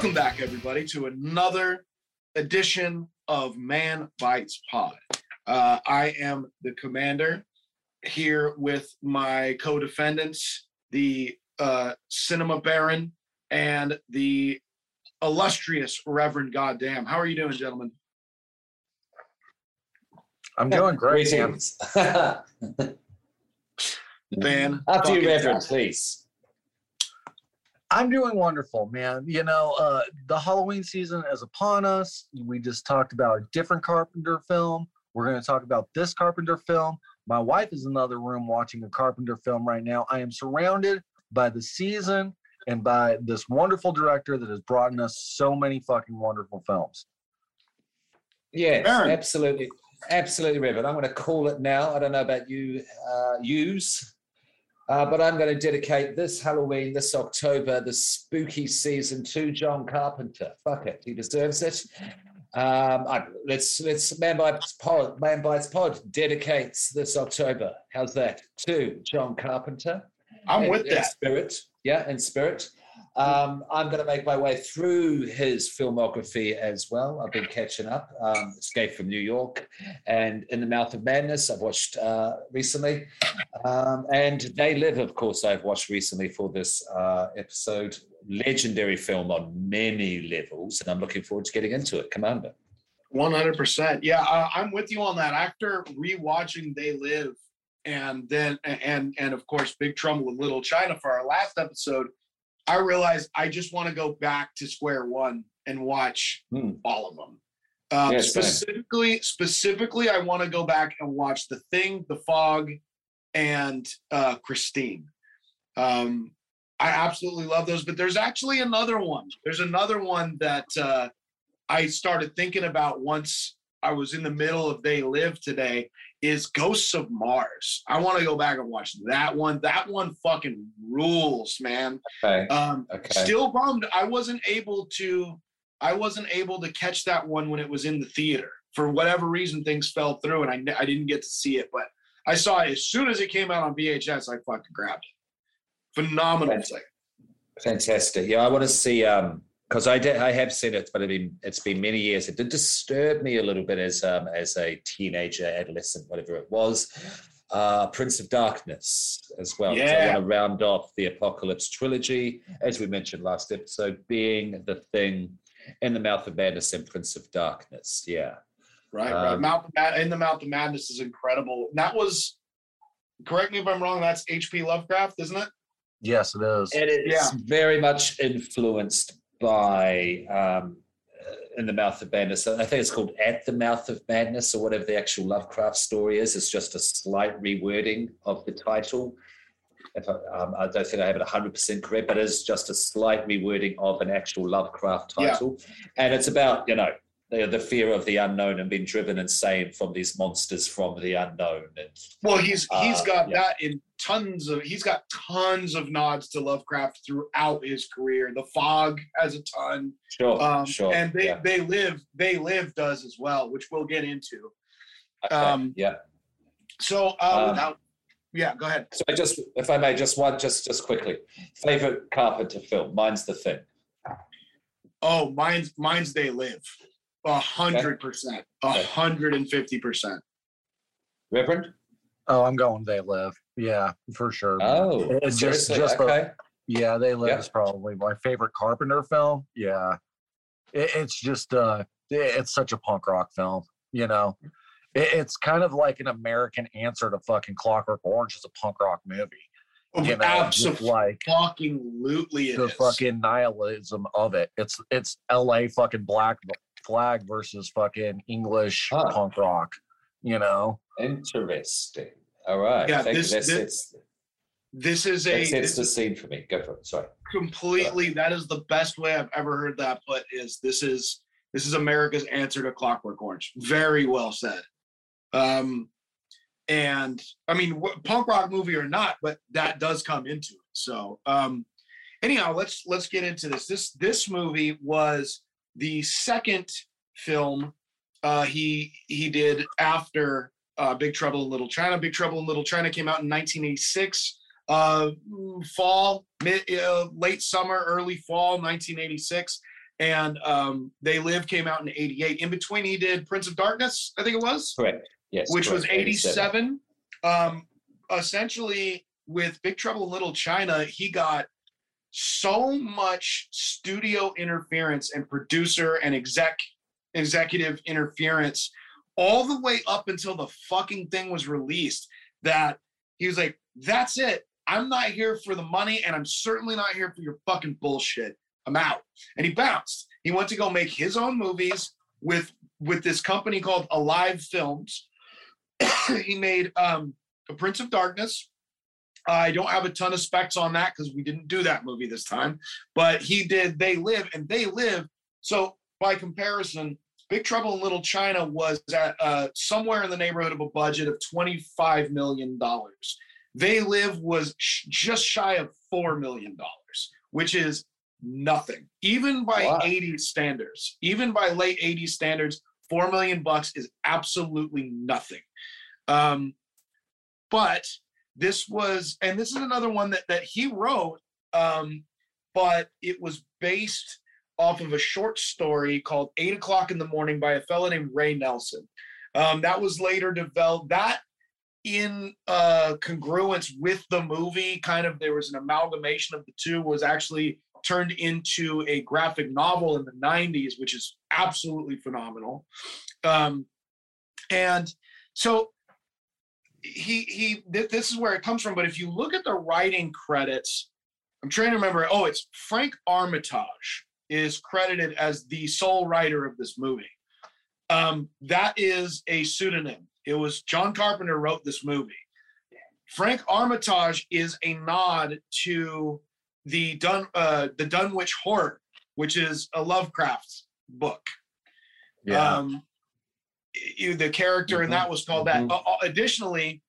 Welcome back, everybody, to another edition of Man Bites Pod. Uh, I am the commander here with my co defendants, the uh, Cinema Baron and the illustrious Reverend Goddamn. How are you doing, gentlemen? I'm doing great. Sam. Greetings. Man, After you, Reverend, please. I'm doing wonderful, man. You know, uh, the Halloween season is upon us. We just talked about a different Carpenter film. We're going to talk about this Carpenter film. My wife is in another room watching a Carpenter film right now. I am surrounded by the season and by this wonderful director that has brought us so many fucking wonderful films. Yes, Baron. absolutely. Absolutely, Reverend. I'm going to call it now. I don't know about you, uh, use, uh, but I'm going to dedicate this Halloween, this October, the spooky season to John Carpenter. Fuck it, he deserves it. Um, I, let's let's Man Bites Pod. Man Bites Pod dedicates this October. How's that to John Carpenter? I'm with in that. spirit. Yeah, in spirit. Um, I'm going to make my way through his filmography as well. I've been catching up. Um, Escape from New York and In the Mouth of Madness, I've watched uh, recently. Um, and They Live, of course, I've watched recently for this uh, episode. Legendary film on many levels, and I'm looking forward to getting into it. Commander. One hundred percent. Yeah, I'm with you on that. After rewatching They Live, and then and and of course Big Trouble in Little China for our last episode, I realized I just want to go back to square one and watch Hmm. all of them. Um, specifically, specifically, I want to go back and watch The Thing, The Fog, and uh, Christine. Um, I absolutely love those, but there's actually another one. There's another one that uh, I started thinking about once I was in the middle of They Live today. Is Ghosts of Mars? I want to go back and watch that one. That one fucking rules, man. Okay. Um, Okay. Still bummed I wasn't able to. I wasn't able to catch that one when it was in the theater for whatever reason. Things fell through, and I I didn't get to see it. But I saw it as soon as it came out on VHS. I fucking grabbed it. Phenomenal thing. Fantastic. Yeah, I want to see um because I did I have seen it, but it's been it's been many years. It did disturb me a little bit as um as a teenager, adolescent, whatever it was. Uh Prince of Darkness as well. So I Yeah. want to round off the Apocalypse trilogy, as we mentioned last episode, being the thing in the mouth of madness and Prince of Darkness. Yeah. Right, right. Um, Mouth of Mad- in the Mouth of Madness is incredible. That was. Correct me if I'm wrong. That's H.P. Lovecraft, isn't it? Yes, it is. It is Yeah. very much influenced by um, In the Mouth of Madness. I think it's called At the Mouth of Madness or whatever the actual Lovecraft story is. It's just a slight rewording of the title. If I, um, I don't think I have it 100% correct, but it's just a slight rewording of an actual Lovecraft Yeah. title. And it's about, you know, the, the fear of the unknown and being driven insane from these monsters from the unknown. And Well, he's he's Uh, got yeah. that in tons of. He's got tons of nods to Lovecraft throughout his career. The Fog has a ton. sure, Um, sure. and they yeah. they live they live does as well, which we'll get into. Okay, um, yeah. So uh, Um, without, yeah, go ahead. So just, if I may, just one, just just quickly, favorite Carpenter film. Mine's The Thing. Oh, mine's mine's they live. A hundred percent. A hundred and fifty percent. Reverend. Oh, I'm going They Live. Yeah, for sure. Oh, It's just- just the- okay. Yeah, They Live Yeah. is probably my favorite Carpenter film. Yeah, it, it's just uh, it- it's such a punk rock film. You know, it, it's kind of like an American answer to fucking Clockwork Orange as a punk rock movie. You know, just like Absolutely, it the is. fucking nihilism of it. It's it's L.A. fucking black flag versus fucking English Huh. punk rock. You know, Interesting. All right. Yeah, Thank you. this- That's, this- this is a That sets this the scene for me. Go for it. Sorry. completely that is the best way I've ever heard that put is this is this is America's answer to Clockwork Orange. Very well said. Um and I mean wh- punk rock movie or not, but that does come into it. So um anyhow, let's let's get into this. This this movie was the second film uh he he did after uh Big Trouble in Little China. Big Trouble in Little China came out in 1986 uh fall mid uh, late summer early fall 1986 and um they live came out in 88 in between he did prince of darkness i think it was Correct. Yes. which was correct. 87 um essentially with big trouble in little china he got so much studio interference and producer and exec executive interference all the way up until the fucking thing was released that he was like that's it. I'm not here for the money and i'm certainly not here for your fucking bullshit. I'm out. And he bounced. He went to go make his own movies with with this company called alive films. He made um a prince of darkness i don't have a ton of specs on that because we didn't do that movie this time but he did they live and they live so by comparison big trouble in little china was at uh, somewhere in the neighborhood of a budget of 25 million dollars. They live was sh- just shy of four million dollars which is nothing. Even by Wow. 80s standards even by late 80s standards four million bucks is absolutely nothing. Um, but this was and this is another one that that he wrote um, but it was based off of a short story called eight o'clock in the morning by a fellow named ray nelson. Um, that was later developed that in uh, congruence with the movie kind of there was an amalgamation of the two was actually turned into a graphic novel in the 90s which is absolutely phenomenal. Um, and so he he th- this is where it comes from but if you look at the writing credits i'm trying to remember oh it's frank armitage is credited as the sole writer of this movie. Um, that is a pseudonym. It was john carpenter wrote this movie. Frank armitage is a nod to the dun uh, the dunwich horror which is a lovecraft book. Yeah. um, you, the character in that was called Mhm. that. Uh, additionally,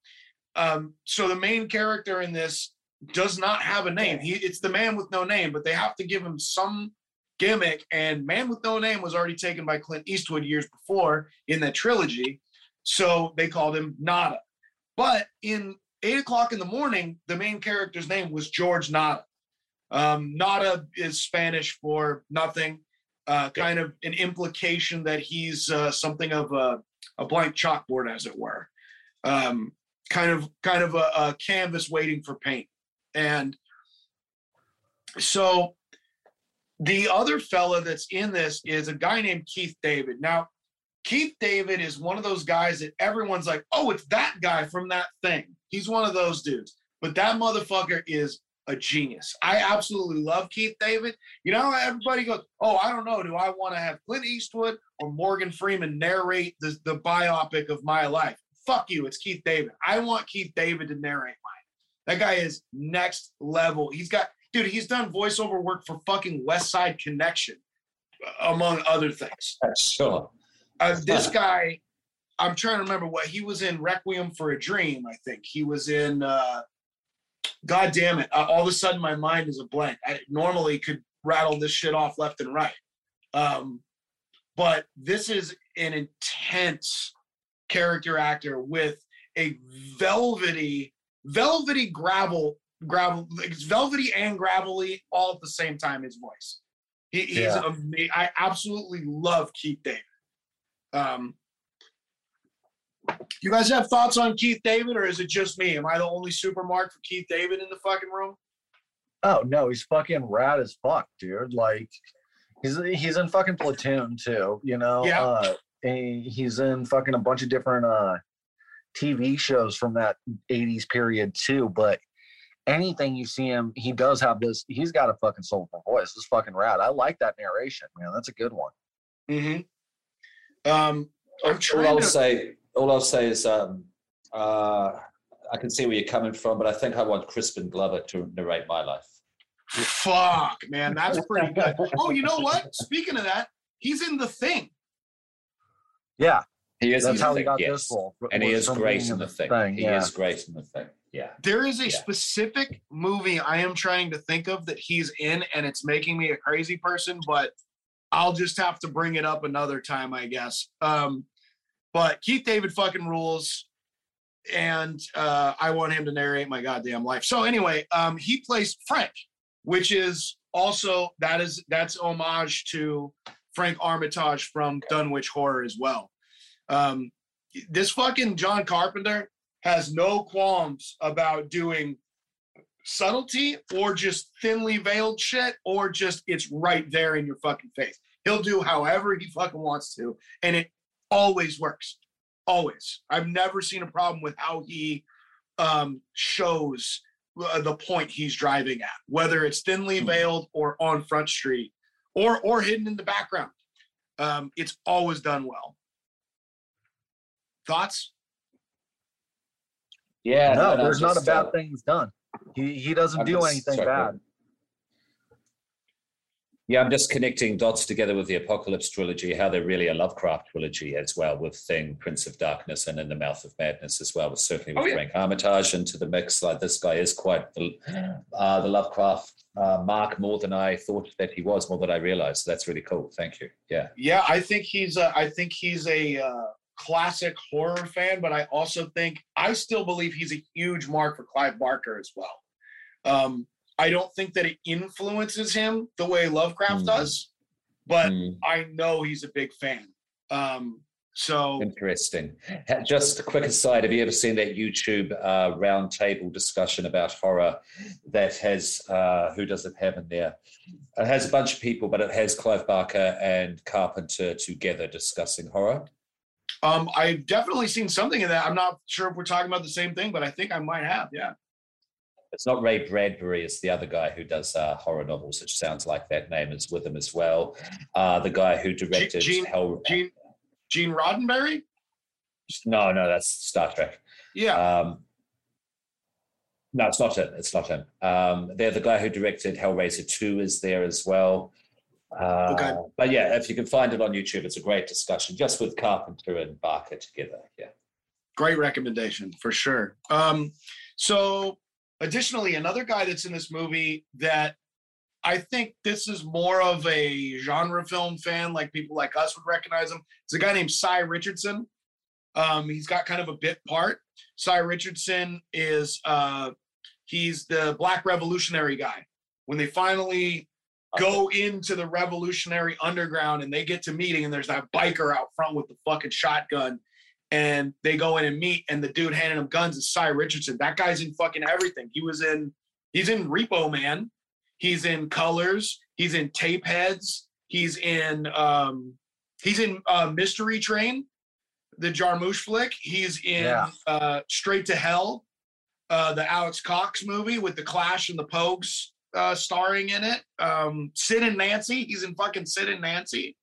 um, so the main character in this does not have a name. He it's the man with no name, but they have to give him some gimmick. And Man with No Name was already taken by Clint Eastwood years before in that trilogy, so they called him Nada. But in eight o'clock in the morning, the main character's name was George Nada. Um, Nada is Spanish for nothing uh, kind of an implication that he's uh, something of a, a blank chalkboard, as it were, um, kind of kind of a, a canvas waiting for paint. And so the other fella that's in this is a guy named Keith David. Now, Keith David is one of those guys that everyone's like, oh, it's that guy from that thing. He's one of those dudes. But that motherfucker is a genius. I absolutely love Keith David. You know, everybody goes, "Oh, I don't know. Do I want to have Clint Eastwood or Morgan Freeman narrate the the biopic of my life?" Fuck you. It's Keith David. I want Keith David to narrate mine. That guy is next level. He's got, dude. He's done voiceover work for fucking West Side Connection, among other things. Sure. Uh, this guy, I'm trying to remember what he was in. Requiem for a Dream. I think he was in. uh God damn it! Uh, all of a sudden, my mind is a blank. I normally could rattle this shit off left and right, um, but this is an intense character actor with a velvety, velvety gravel, gravel, it's velvety and gravelly all at the same time. His voice. He, he's Yeah. amazing. I absolutely love Keith David. Um, you guys have thoughts on Keith David, or is it just me? Am I the only super mark for Keith David in the fucking room? Oh no, he's fucking rad as fuck, dude. Like he's he's in fucking platoon too, you know. Yeah. Uh, and he's in fucking a bunch of different uh TV shows from that 80s period too. But anything you see him, he does have this, he's got a fucking soulful voice. It's fucking rad. I like that narration, man. That's a good one. Mm-hmm. Um, I'm all trying I'll to. say, all I'll say is, um, uh, I can see where you're coming from, but I think I want Crispin Glover to narrate my life. Fuck, man, that's pretty good. Oh, you know what? Speaking of that, he's in the thing. Yeah, He is. that's in how the he got yes. this role. and he is great in the thing. he yeah. is great in the thing. Yeah. There is a Yeah. specific movie I am trying to think of that he's in, and it's making me a crazy person, but I'll just have to bring it up another time, I guess. Um, but Keith David fucking rules, and uh, I want him to narrate my goddamn life. So anyway, um, he plays Frank, which is also that is that's homage to Frank Armitage from Dunwich Horror as well. Um, this fucking John Carpenter has no qualms about doing subtlety or just thinly veiled shit or just it's right there in your fucking face. He'll do however he fucking wants to, and it always works. Always. I've never seen a problem with how he um, shows uh, the point he's driving at, whether it's thinly Hmm. veiled or on Front Street or or hidden in the background. Um, it's always done well. Thoughts? Yeah. no, no, there's not a just, bad uh, thing he's done. He he doesn't I'm do anything bad. ahead. Yeah, I'm just connecting dots together with the Apocalypse trilogy, how they're really a Lovecraft trilogy as well, with Thing, Prince of Darkness, and In the Mouth of Madness as well. with certainly with Oh, yeah. Frank Armitage into the mix, like this guy is quite the, uh, the Lovecraft uh, mark more than I thought that he was, more than I realized. So that's really cool. Thank you. Yeah. Yeah, I think he's a, I think he's a uh, classic horror fan, but I also think I still believe he's a huge mark for Clive Barker as well. Um, I don't think that it influences him the way Lovecraft Hmm. does, but Mm. I know he's a big fan. Um, so Interesting. Just a quick aside: Have you ever seen that YouTube uh, roundtable discussion about horror that has uh, who does it have in there? It has a bunch of people, but it has Clive Barker and Carpenter together discussing horror. um, I've definitely seen something in that. I'm not sure if we're talking about the same thing, but I think I might have. Yeah. It's not Ray Bradbury; it's the other guy who does uh, horror novels, which sounds like that name is with him as well. Uh, the guy who directed Gene- Hell. Gene Gene Roddenberry. No, no, that's Star Trek. Yeah. Um, no, it's not him. It's not him. Um, they're the guy who directed Hellraiser 2 is there as well. Uh, Okay. But yeah, if you can find it on YouTube, it's a great discussion just with Carpenter and Barker together. Yeah. great recommendation for sure. Um, so, additionally, another guy that's in this movie that I think this is more of a genre film fan, like people like us would recognize him. It's a guy named Sy Richardson. Um, he's got kind of a bit part. Sy Richardson is uh, he's the Black Revolutionary guy. When they finally go into the Revolutionary Underground and they get to meeting, and there's that biker out front with the fucking shotgun and they go in and meet, and the dude handing them guns is Sy Richardson. That guy's in fucking everything. He was in, he's in Repo Man, he's in Colors, he's in Tape Heads, he's in, um, he's in uh, Mystery Train, the Jarmusch flick. He's in Yeah. uh, Straight to Hell, uh, the Alex Cox movie with the Clash and the Pogues uh, starring in it. Um, Sid and Nancy, he's in fucking Sid and Nancy.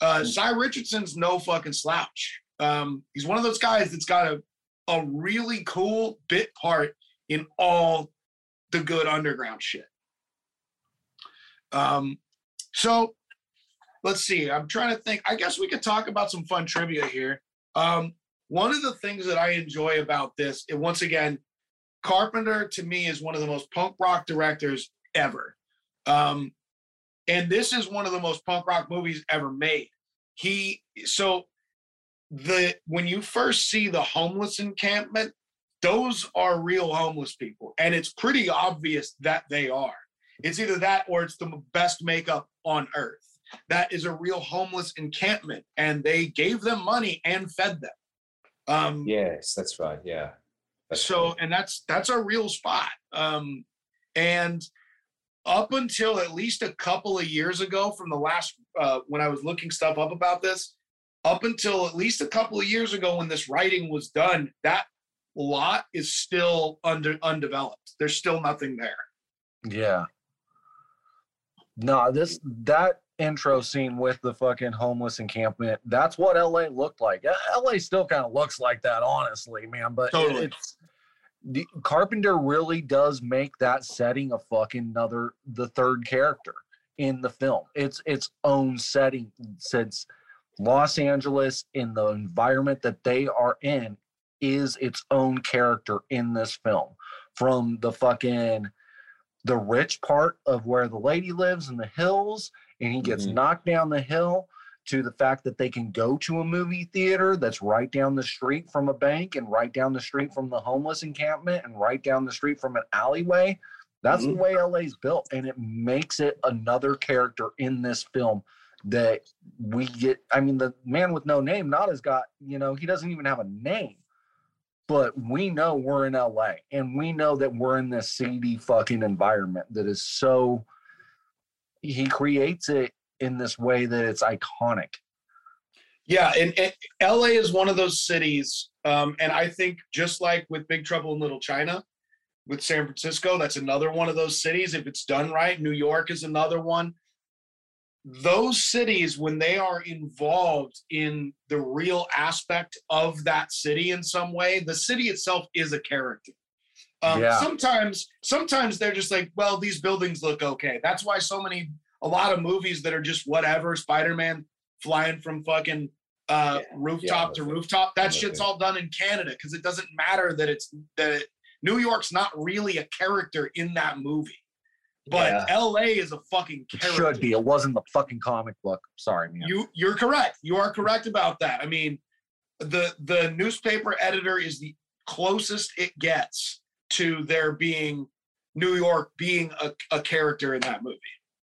Uh, Sy Richardson's no fucking slouch. Um, he's one of those guys that's got a, a really cool bit part in all the good underground shit. Um, so let's see. I'm trying to think. I guess we could talk about some fun trivia here. Um, one of the things that I enjoy about this, and once again, Carpenter to me is one of the most punk rock directors ever. Um, and this is one of the most punk rock movies ever made. He so the when you first see the homeless encampment, those are real homeless people, and it's pretty obvious that they are. It's either that or it's the best makeup on earth. That is a real homeless encampment, and they gave them money and fed them. Um, Yes, that's right. Yeah. That's so right. and that's that's a real spot um and up until at least a couple of years ago from the last uh when i was looking stuff up about this up until at least a couple of years ago when this writing was done that lot is still under undeveloped there's still nothing there Yeah. No, this that intro scene with the fucking homeless encampment, that's what LA looked like. LA still kind of looks like that, honestly, man. But it- it's the Carpenter really does make that setting a fucking another the third character in the film. It's its own setting since Los Angeles in the environment that they are in is its own character in this film. From the fucking the rich part of where the lady lives in the hills and he gets Mhm. knocked down the hill to the fact that they can go to a movie theater that's right down the street from a bank and right down the street from the homeless encampment and right down the street from an alleyway. That's Mhm. the way LA's built, and it makes it another character in this film that we get. I mean, the man with no name, not has got, you know, he doesn't even have a name, but we know we're in LA and we know that we're in this seedy fucking environment that is so. He creates it in this way that it's iconic. Yeah, and, and LA is one of those cities, um, and I think just like with Big Trouble in Little China, with San Francisco, that's another one of those cities. If it's done right, New York is another one. Those cities, when they are involved in the real aspect of that city in some way, the city itself is a character. Um, Yeah. Sometimes, sometimes they're just like, well, these buildings look okay. That's why so many, a lot of movies that are just whatever, Spider-Man flying from fucking uh, Yeah, rooftop I'm to rooftop. That I'm shit's you. all done in Canada because it doesn't matter that it's that it, New York's not really a character in that movie, but Yeah. L.A. is a fucking It character. should be. It wasn't the fucking comic book. Sorry, man. You you're correct. You are correct about that. I mean, the the newspaper editor is the closest it gets to there being New York being a, a character in that movie.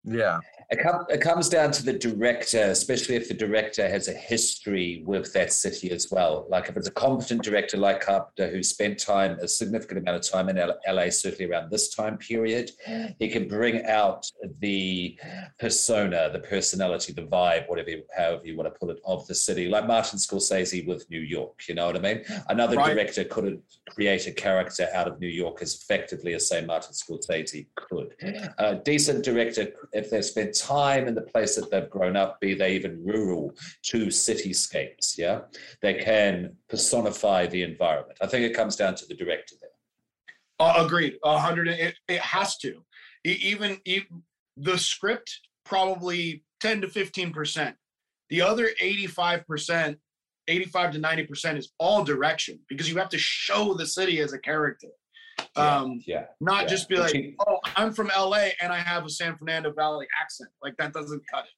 Yeah. It, com- it comes down to the director, especially if the director has a history with that city as well. Like if it's a competent director like Carpenter who spent time, a significant amount of time in L- LA, certainly around this time period, he can bring out the persona, the personality, the vibe, whatever, you- however you want to put it, of the city. Like Martin Scorsese with New York, you know what I mean? Another Right. director couldn't create a character out of New York as effectively as, say, Martin Scorsese could. A decent director, if they spend time in the place that they've grown up, be they even rural to cityscapes, yeah, they can personify the environment. I think it comes down to the director there. Uh, agreed. A hundred. It, it has to. E- even, even the script probably ten to fifteen percent. The other eighty-five percent, eighty-five to ninety percent is all direction because you have to show the city as a character. Um, yeah, not yeah. just be like, oh, I'm from LA and I have a San Fernando Valley accent. Like that doesn't cut it.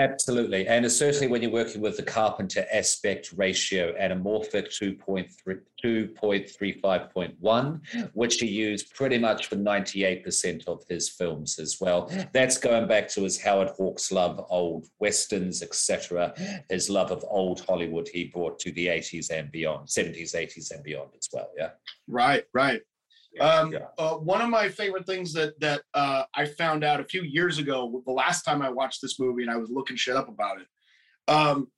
Absolutely. And certainly when you're working with the Carpenter aspect ratio anamorphic 2.3, 2.35.1, which he used pretty much for 98% of his films as well. That's going back to his Howard Hawks love old westerns, etc. His love of old Hollywood he brought to the 80s and beyond, 70s, 80s and beyond as well. Yeah. Right, right. Um, yeah. uh, one of my favorite things that that uh, I found out a few years ago, the last time I watched this movie, and I was looking shit up about it. Um,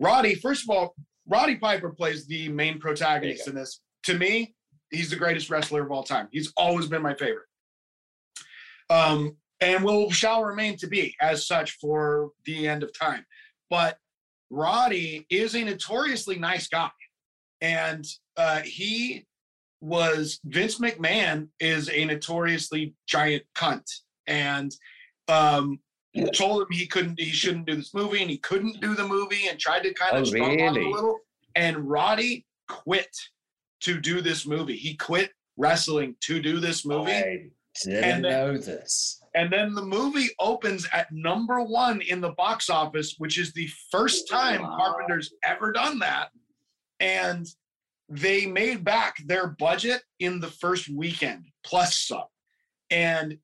Roddy, first of all, Roddy Piper plays the main protagonist in this. To me, he's the greatest wrestler of all time. He's always been my favorite, um, and will shall remain to be as such for the end of time. But Roddy is a notoriously nice guy, and uh, he was Vince McMahon is a notoriously giant cunt and um told him he couldn't he shouldn't do this movie and he couldn't do the movie and tried to kind Oh, of strong him really? a little and Roddy quit to do this movie. He quit wrestling to do this movie. I didn't And then- know this. And then the movie opens at number one in the box office, which is the first time Wow. Carpenter's ever done that. And they made back their budget in the first weekend plus some. And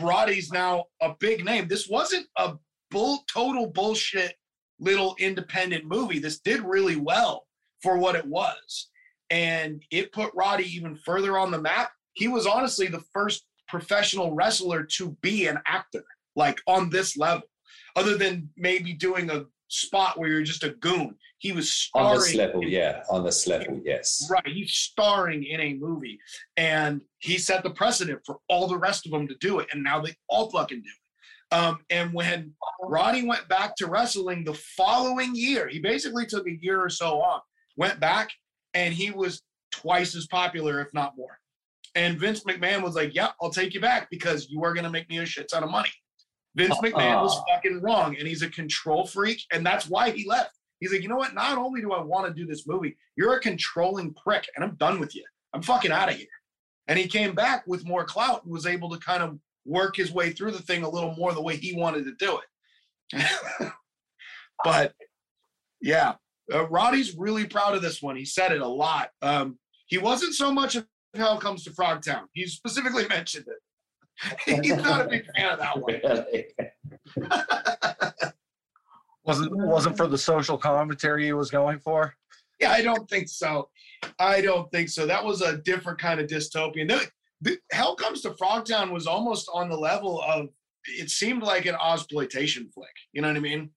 Roddy's now a big name. This wasn't a bull total bullshit little independent movie. This did really well for what it was. And it put Roddy even further on the map. He was honestly the first professional wrestler to be an actor, like on this level, other than maybe doing a spot where you're just a goon. He was starring On this level, in- yeah. On this level, yes. Right. He's starring in a movie. And he set the precedent for all the rest of them to do it. And now they all fucking do it. Um, and when Roddy went back to wrestling the following year, he basically took a year or so off, went back, and he was twice as popular, if not more. And Vince McMahon was like, "Yeah, I'll take you back because you are going to make me a shit ton of money." Vince McMahon was fucking wrong, and he's a control freak, and that's why he left. He's like, you know what? Not only do I want to do this movie, you're a controlling prick, and I'm done with you. I'm fucking out of here. And he came back with more clout and was able to kind of work his way through the thing a little more the way he wanted to do it. but yeah, uh, Roddy's really proud of this one. He said it a lot. Um, he wasn't so much of Hell Comes to Frogtown. He specifically mentioned it. He's not a big fan of that one. wasn't wasn't for the social commentary he was going for. Yeah, I don't think so. I don't think so. That was a different kind of dystopian. The, the, Hell Comes to Frogtown was almost on the level of. It seemed like an exploitation flick. You know what I mean?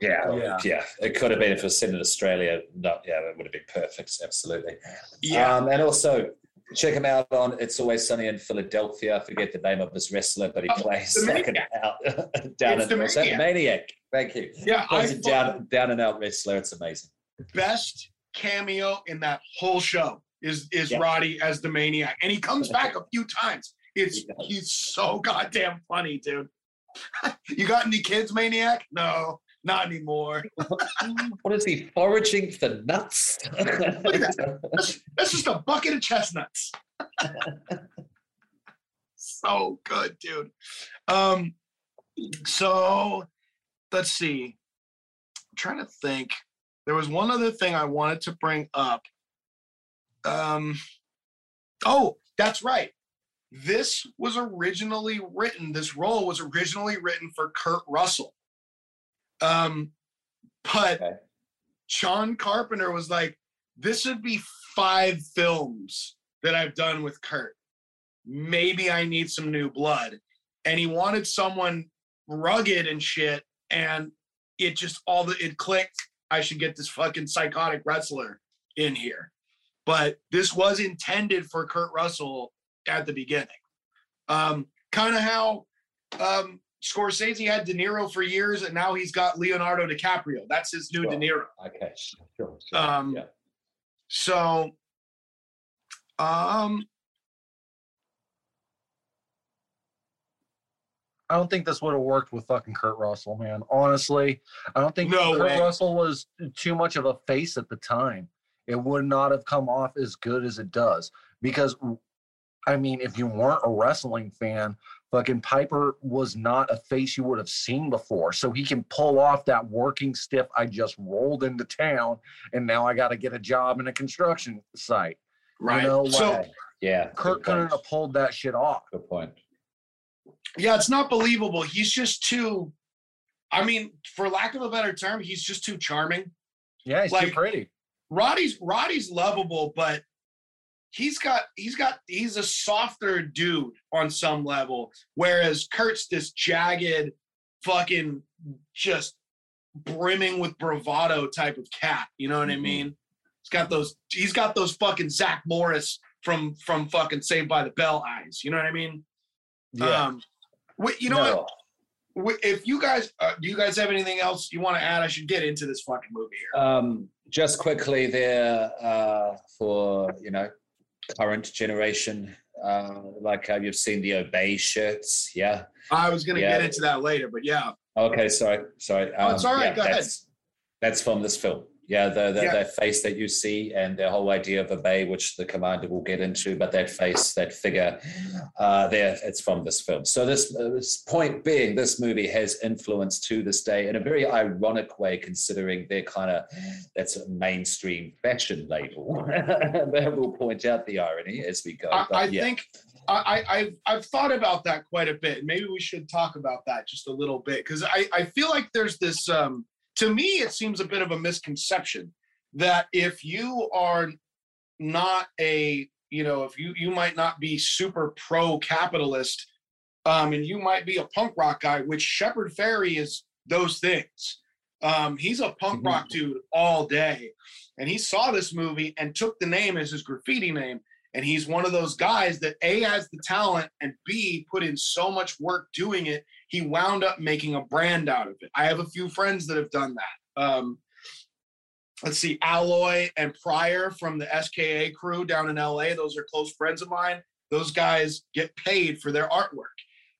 Yeah, Yeah. yeah, It could have been if it was set in Australia. No, yeah, that would have been perfect. Absolutely. Yeah. Um, and also check him out on It's Always Sunny in Philadelphia. I forget the name of this wrestler, but he Oh, plays like an out, down It's and the Maniac. maniac. Thank you. yeah. I Plays a thought down down and out wrestler. It's amazing. best cameo in that whole show is is Yeah. Roddy as the maniac, and he comes back a few times. It's He he's so goddamn funny, dude. you got any kids, maniac? No, not anymore. What is he foraging for nuts? Look at that. That's, that's just a bucket of chestnuts. so good, dude. Um, so let's see. I'm trying to think. There was one other thing I wanted to bring up. Um, oh, that's right. This was originally written. This role was originally written for Kurt Russell. Um, but Okay. John Carpenter was like, this would be five films that I've done with Kurt. Maybe I need some new blood. And he wanted someone rugged and shit. And it just all the it clicked. I should get this fucking psychotic wrestler in here. But this was intended for Kurt Russell at the beginning. Um, kind of how um Scorsese had De Niro for years, and now he's got Leonardo DiCaprio. That's his new Sure. De Niro. okay, sure, sure. Um, yeah. So, um, I don't think this would have worked with fucking Kurt Russell, man. Honestly, I don't think No Kurt way. Russell was too much of a face at the time. It would not have come off as good as it does because, I mean, if you weren't a wrestling fan, fucking Piper was not a face you would have seen before. So he can pull off that working stiff. I just rolled into town and now I got to get a job in a construction site. right. know, so, like- yeah. Kurt good couldn't point. have pulled that shit off. Good point. yeah, it's not believable. He's just too, I mean, for lack of a better term, he's just too charming. Yeah, he's Like- too pretty. Roddy's Roddy's lovable, but he's got he's got he's a softer dude on some level, whereas Kurt's this jagged, fucking just brimming with bravado type of cat. You know what I Mhm. mean? He's got those he's got those fucking Zach Morris from from fucking Saved by the Bell eyes. You know what I mean? Yeah. Um, you know No. what? If you guys uh, do you guys have anything else you want to add? I should get into this fucking movie here. Um, just quickly there uh, for you know current generation, uh, like uh, you've seen the Obey shirts, yeah. I was gonna yeah. get into that later, but yeah. Okay, sorry, sorry. Oh, it's all right, go ahead. that's, That's from this film. Yeah, the, the Yeah. that face that you see and the whole idea of Obey, which the commander will get into, but that face, that figure, uh, there, it's from this film. So this, uh, this point being, this movie has influence to this day in a very ironic way, considering they're kind of that's a mainstream fashion label. but we'll point out the irony as we go. I, but I yeah. think I, I I've I've thought about that quite a bit. Maybe we should talk about that just a little bit because I I feel like there's this um to me it seems a bit of a misconception that if you are not a you know if you you might not be super pro capitalist um and you might be a punk rock guy which Shepard Fairey is those things um he's a punk Mhm. rock dude all day and he saw this movie and took the name as his graffiti name and he's one of those guys that a has the talent and b put in so much work doing it he wound up making a brand out of it i have a few friends that have done that um, let's see, Alloy and Pryor from the SKA crew down in LA. Those are close friends of mine. Those guys get paid for their artwork.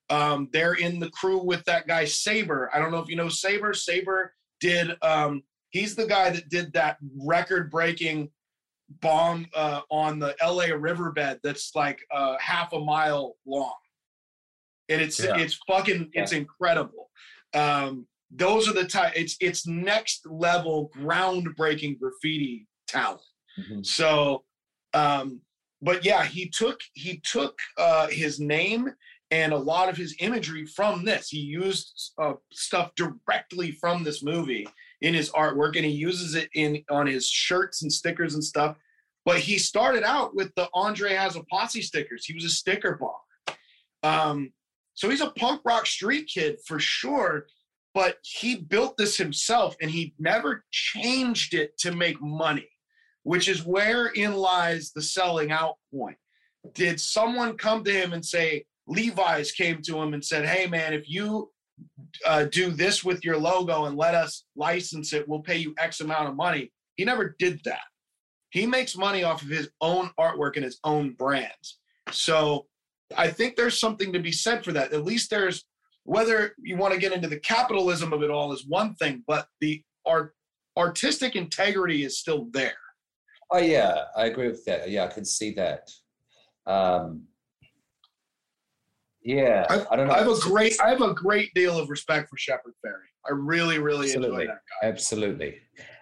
Um, they're in the crew with that guy Saber. I don't know if you know Saber. Saber did. Um, he's the guy that did that record-breaking bomb uh, on the LA riverbed. That's like uh, half a mile long, and it's Yeah. it's fucking it's incredible. Um, those are the type. It's it's next level groundbreaking graffiti talent. Mhm. So, um, but yeah, he took he took uh, his name and a lot of his imagery from this. He used uh, stuff directly from this movie in his artwork, and he uses it in on his shirts and stickers and stuff. But he started out with the Andre has a posse stickers. He was a sticker bomber. Um, so he's a punk rock street kid for sure. But he built this himself, and he never changed it to make money which is wherein lies the selling out point. Did someone come to him and say, Levi's came to him and said, Hey, man, if you uh, do this with your logo and let us license it, we'll pay you X amount of money? He never did that. He makes money off of his own artwork and his own brands. So I think there's something to be said for that. At least there's, whether you want to get into the capitalism of it all is one thing, but the art artistic integrity is still there. Oh yeah, I agree with that. Yeah, I can see that. Um, yeah, I, don't know. I have a great I have a great deal of respect for Shepard Fairey. I really, really Absolutely. enjoy that guy. Absolutely.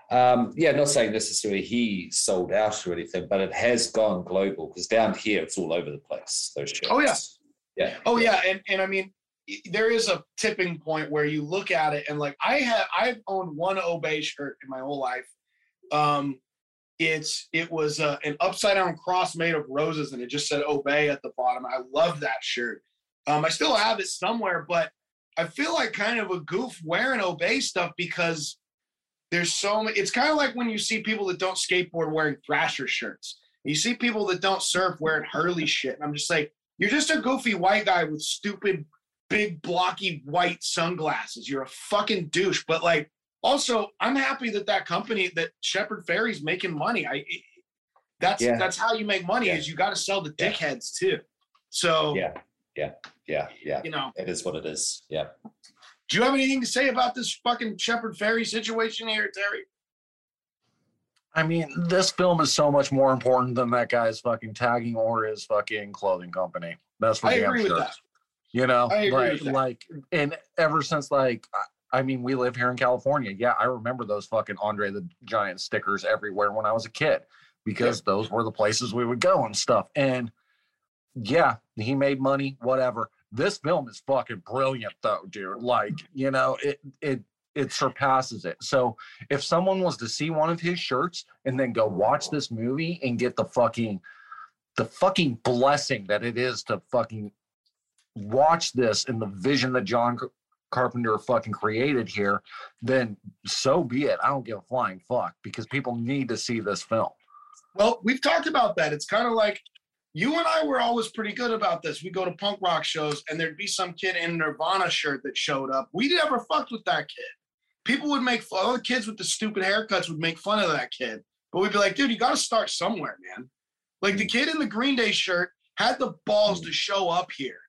Um, yeah, not saying necessarily he sold out or anything, but it has gone global because down here it's all over the place. Those shirts. Oh, yeah. yeah. Oh yeah, and and I mean there is a tipping point where you look at it and like I have I've owned one Obey shirt in my whole life. Um it's it was uh, an upside down cross made of roses and it just said Obey at the bottom. I love that shirt. Um I still have it somewhere, but I feel like kind of a goof wearing Obey stuff because there's so many. It's kind of like when you see people that don't skateboard wearing Thrasher shirts. You see people that don't surf wearing Hurley shit. And I'm just like, you're just a goofy white guy with stupid, big, blocky white sunglasses. You're a fucking douche. But like, also, I'm happy that that company, that Shepard Fairey's making money. I, that's Yeah. that's how you make money. Yeah. Is you got to sell the Yeah. dickheads too. So Yeah. Yeah. Yeah. Yeah. you know, It is what it is. Yeah. Do you have anything to say about this fucking Shepard Fairey situation here, Terry? I mean, this film is so much more important than that guy's fucking tagging or his fucking clothing company. That's for I damn agree with that. You know, like, like, and ever since like, I- I mean, we live here in California. Yeah, I remember those fucking Andre the Giant stickers everywhere when I was a kid because those were the places we would go and stuff. And yeah, he made money, whatever. This film is fucking brilliant though, dude. Like, mm. you know, it it it surpasses it. So if someone was to see one of his shirts and then go watch this movie and get the fucking the fucking blessing that it is to fucking watch this in the vision that John Carpenter fucking created here, then so be it. I don't give a flying fuck because people need to see this film. Well, we've talked about that. It's kind of like you and I were always pretty good about this. We go to punk rock shows and there'd be some kid in a Nirvana shirt that showed up. We never fucked with that kid. People would make fun, all the kids with the stupid haircuts would make fun of that kid. But we'd be like, dude, you got to start somewhere, man. Like the kid in the Green Day shirt had the balls to show up here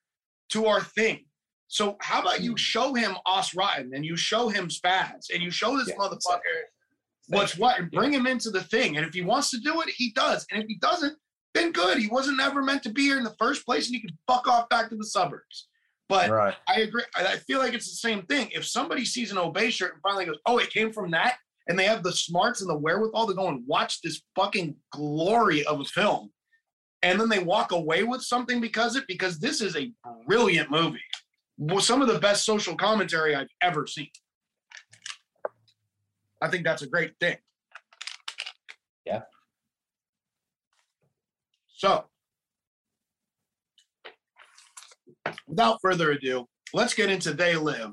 to our thing. So how about you show him Os Rotten and you show him Spaz and you show this Yeah, motherfucker what's what and bring him into the thing. And if he wants to do it, he does. And if he doesn't, then good. He wasn't ever meant to be here in the first place and he can fuck off back to the suburbs. But Right. I agree. I I feel like it's the same thing. If somebody sees an Obey shirt and finally goes, oh, it came from that, and they have the smarts and the wherewithal to go and watch this fucking glory of a film, and then they walk away with something because it, because this is a brilliant movie. Well, some of the best social commentary I've ever seen. I think that's a great thing. Yeah. So, without further ado, let's get into They Live.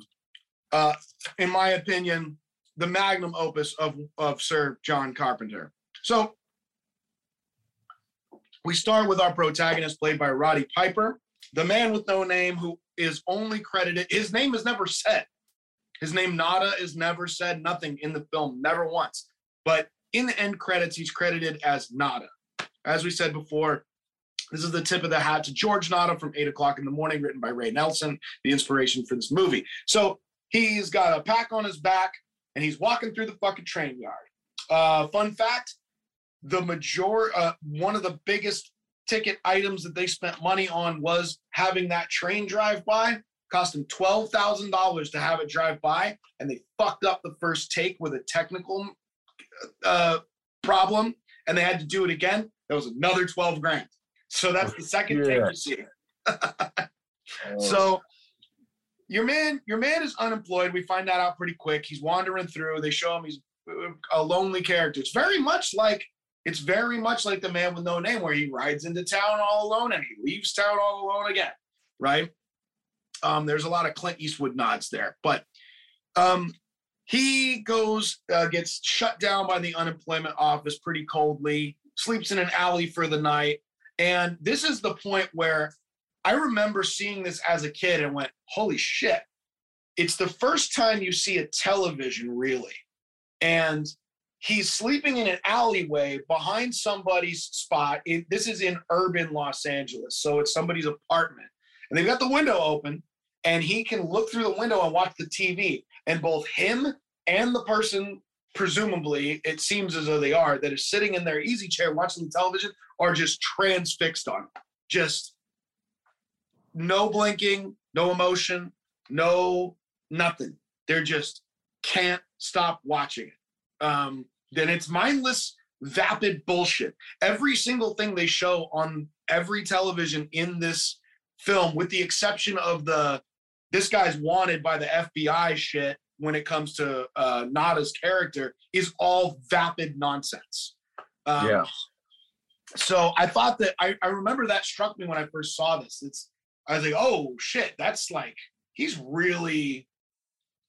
Uh, in my opinion, the magnum opus of, of Sir John Carpenter. So, we start with our protagonist, played by Roddy Piper, the man with no name who is only credited, his name is never said. His name Nada is never said, nothing in the film, never once. But in the end credits, he's credited as Nada. As we said before, this is the tip of the hat to George Nada from Eight O'clock in the Morning, written by Ray Nelson, the inspiration for this movie. So he's got a pack on his back and he's walking through the fucking train yard. Uh, fun fact the major uh, one of the biggest ticket items that they spent money on was having that train drive by cost them $12,000 to have it drive by and they fucked up the first take with a technical uh, problem and they had to do it again that was another 12 grand. So that's the second yeah. take you see. So your man your man is unemployed. We find that out pretty quick. He's wandering through. They show him he's a lonely character. It's very much like it's very much like the man with no name where he rides into town all alone and he leaves town all alone again right? Um, there's a lot of clint eastwood nods there but um, he goes uh, gets shut down by the unemployment office pretty coldly sleeps in an alley for the night and this is the point where i remember seeing this as a kid and went holy shit it's the first time you see a television really and he's sleeping in an alleyway behind somebody's spot. In, this is in urban Los Angeles, so it's somebody's apartment, and they've got the window open, and he can look through the window and watch the TV. And both him and the person, presumably, it seems as though they are, that is sitting in their easy chair watching the television, are just transfixed on it. Just no blinking, no emotion, no nothing. They're just can't stop watching it. Um, then it's mindless, vapid bullshit. Every single thing they show on every television in this film, with the exception of the this guy's wanted by the FBI shit when it comes to uh, Nada's character, is all vapid nonsense. Um, yeah. So I thought that I, I remember that struck me when I first saw this. It's I was like, oh shit, that's like he's really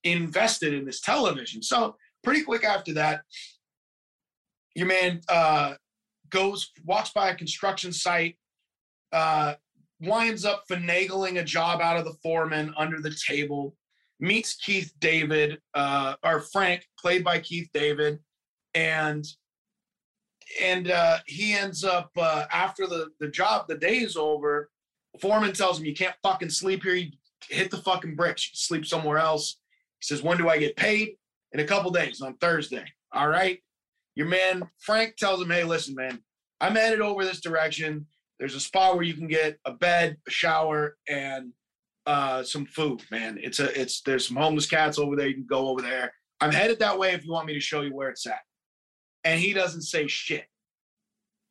invested in this television. So pretty quick after that, your man uh, goes walks by a construction site, uh, winds up finagling a job out of the foreman under the table, meets Keith David uh, or Frank, played by Keith David, and and uh, he ends up uh, after the the job the day is over. Foreman tells him you can't fucking sleep here. You hit the fucking bricks. You sleep somewhere else. He says, "When do I get paid?" In a couple days on Thursday. All right. Your man Frank tells him, "Hey, listen, man, I'm headed over this direction. There's a spot where you can get a bed, a shower, and uh, some food, man. It's a it's there's some homeless cats over there. You can go over there. I'm headed that way if you want me to show you where it's at." And he doesn't say shit.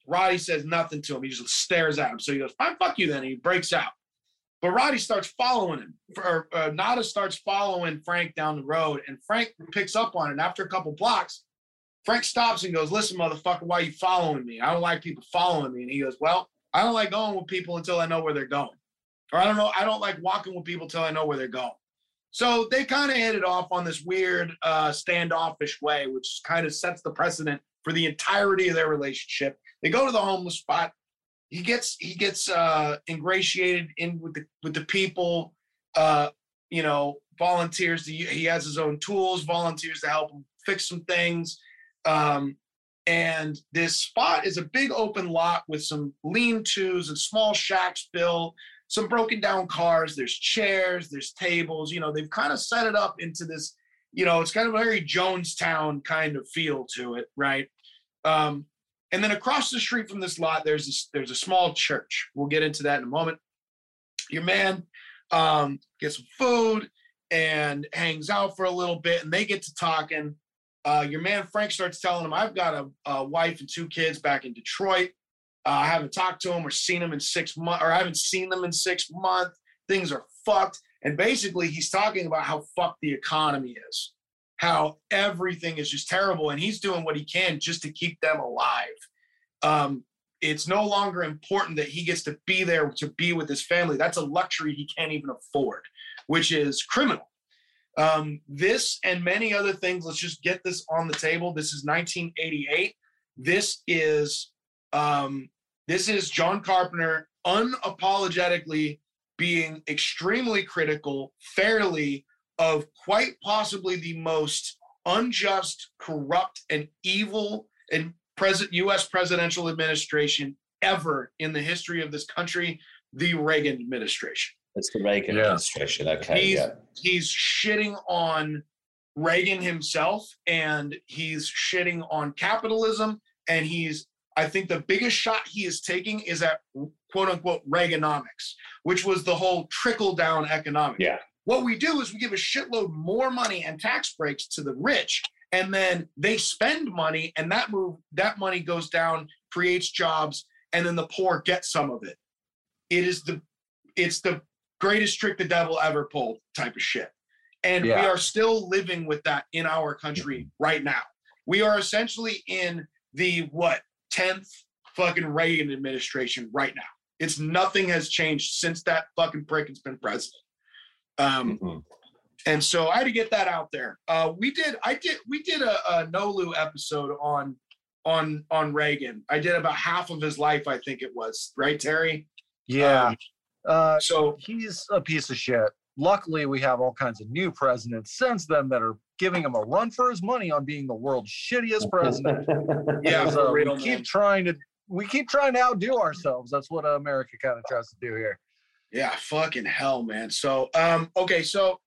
Roddy says nothing to him. He just stares at him. So he goes, "Fine, fuck you." Then he breaks out. But Roddy starts following him. Or, uh, Nada starts following Frank down the road, and Frank picks up on it. And after a couple blocks, Frank stops and goes, Listen, motherfucker, why are you following me? I don't like people following me. And he goes, Well, I don't like going with people until I know where they're going. Or I don't know, I don't like walking with people until I know where they're going. So they kind of hit it off on this weird uh, standoffish way, which kind of sets the precedent for the entirety of their relationship. They go to the homeless spot. He gets he gets uh, ingratiated in with the with the people. Uh, you know, volunteers. To, he has his own tools. Volunteers to help him fix some things. Um, and this spot is a big open lot with some lean tos and small shacks built, some broken down cars. There's chairs, there's tables. You know, they've kind of set it up into this, you know, it's kind of a very Jonestown kind of feel to it, right? Um, and then across the street from this lot, there's this, there's a small church. We'll get into that in a moment. Your man um, gets some food and hangs out for a little bit, and they get to talking uh, your man Frank starts telling him, I've got a, a wife and two kids back in Detroit. Uh, I haven't talked to them or seen them in six months, or I haven't seen them in six months. Things are fucked. And basically, he's talking about how fucked the economy is, how everything is just terrible. And he's doing what he can just to keep them alive. Um, it's no longer important that he gets to be there to be with his family. That's a luxury he can't even afford, which is criminal. Um, this and many other things, let's just get this on the table. This is 1988. This is um, this is John Carpenter unapologetically being extremely critical, fairly, of quite possibly the most unjust, corrupt, and evil and president U.S. presidential administration ever in the history of this country, the Reagan administration. It's the Reagan Yeah. administration. Okay. He's yeah. he's shitting on Reagan himself, and he's shitting on capitalism, and he's I think the biggest shot he is taking is at quote unquote Reaganomics, which was the whole trickle down economics. Yeah. What we do is we give a shitload more money and tax breaks to the rich, and then they spend money, and that move that money goes down, creates jobs, and then the poor get some of it. It is the it's the greatest trick the devil ever pulled type of shit. And we are still living with that in our country right now. We are essentially in the what 10th fucking Reagan administration right now. It's nothing has changed since that fucking prick has been president. Um, Mhm. and so I had to get that out there. Uh, we did, I did, we did a, a Nolu episode on on on Reagan. I did about half of his life, I think it was, right, Terry? Yeah. Um, Uh, so he's a piece of shit. Luckily, we have all kinds of new presidents since then that are giving him a run for his money on being the world's shittiest president. yeah, for uh, we keep trying to we keep trying to outdo ourselves. That's what America kind of tries to do here. Yeah, fucking hell, man. So, um, okay, so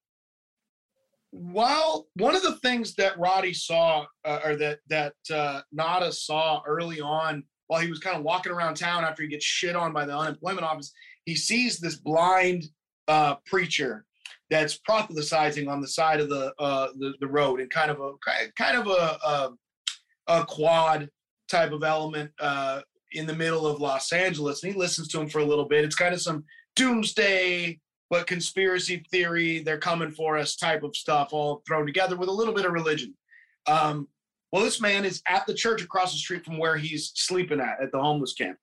while one of the things that Roddy saw, uh, or that that uh, Nada saw early on, while he was kind of walking around town after he gets shit on by the unemployment office, he sees this blind uh, preacher that's prophesizing on the side of the uh, the, the road in kind of a kind of a a, a quad type of element uh, in the middle of Los Angeles, and he listens to him for a little bit. It's kind of some doomsday but conspiracy theory they're coming for us type of stuff all thrown together with a little bit of religion. Um, well this man is at the church across the street from where he's sleeping at at the homeless camp.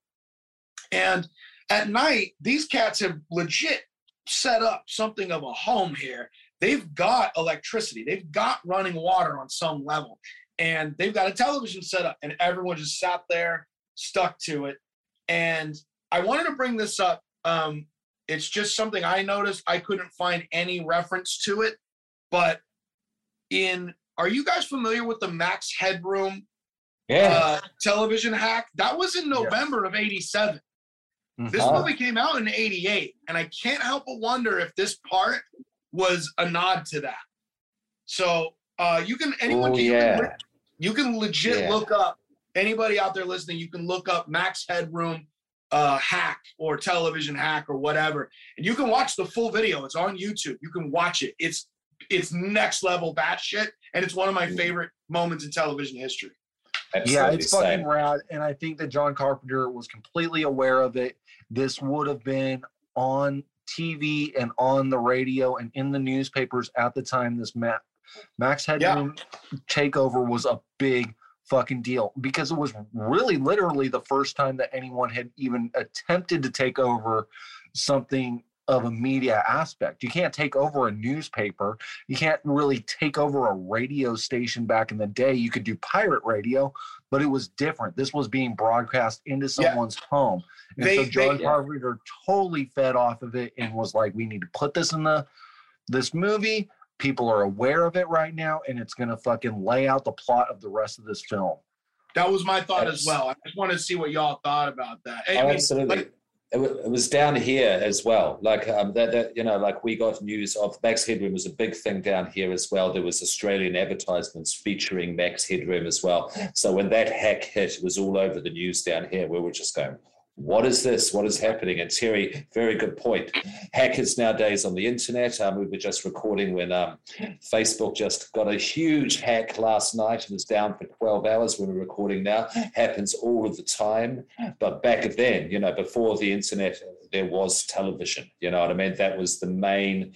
And at night these cats have legit set up something of a home here they've got electricity they've got running water on some level and they've got a television set up and everyone just sat there stuck to it and i wanted to bring this up um, it's just something I noticed. I couldn't find any reference to it, but in are you guys familiar with the Max Headroom yeah. uh, television hack? That was in November of '87. This Mhm. movie came out in '88, and I can't help but wonder if this part was a nod to that. So uh, you can anyone oh can, you can yeah. le- you can legit Yeah. look up anybody out there listening. You can look up Max Headroom uh, hack or television hack or whatever, and you can watch the full video. It's on YouTube. You can watch it. It's it's next level batshit, and it's one of my Mhm. favorite moments in television history. yeah, Absolutely it's fucking same. rad. And I think that John Carpenter was completely aware of it. This would have been on TV and on the radio and in the newspapers at the time this Ma- Max Headroom takeover was a big fucking deal because it was really literally the first time that anyone had even attempted to take over something of a media aspect. You can't take over a newspaper. You can't really take over a radio station back in the day. You could do pirate radio, but it was different. This was being broadcast into Yeah. someone's home. And They- so they- John yeah. Carpenter totally fed off of it and was like, we need to put this in the this movie. People are aware of it right now, and it's gonna fucking lay out the plot of the rest of this film. That was my thought as well. I just want to see what y'all thought about that. I Oh, mean, absolutely. like- it, wa- it was down here as well. Like um, that, that, you know, like we got news of Max Headroom was a big thing down here as well. There was Australian advertisements featuring Max Headroom as well. So when that hack hit, it was all over the news down here. We were just going, "What is this? What is happening?" And Terry, very good point. Hackers nowadays on the internet. Um, we were just recording when um, Facebook just got a huge hack last night and was down for 12 hours. When we're recording now, happens all of the time. But back then, you know, before the internet, there was television. You know what I mean? That was the main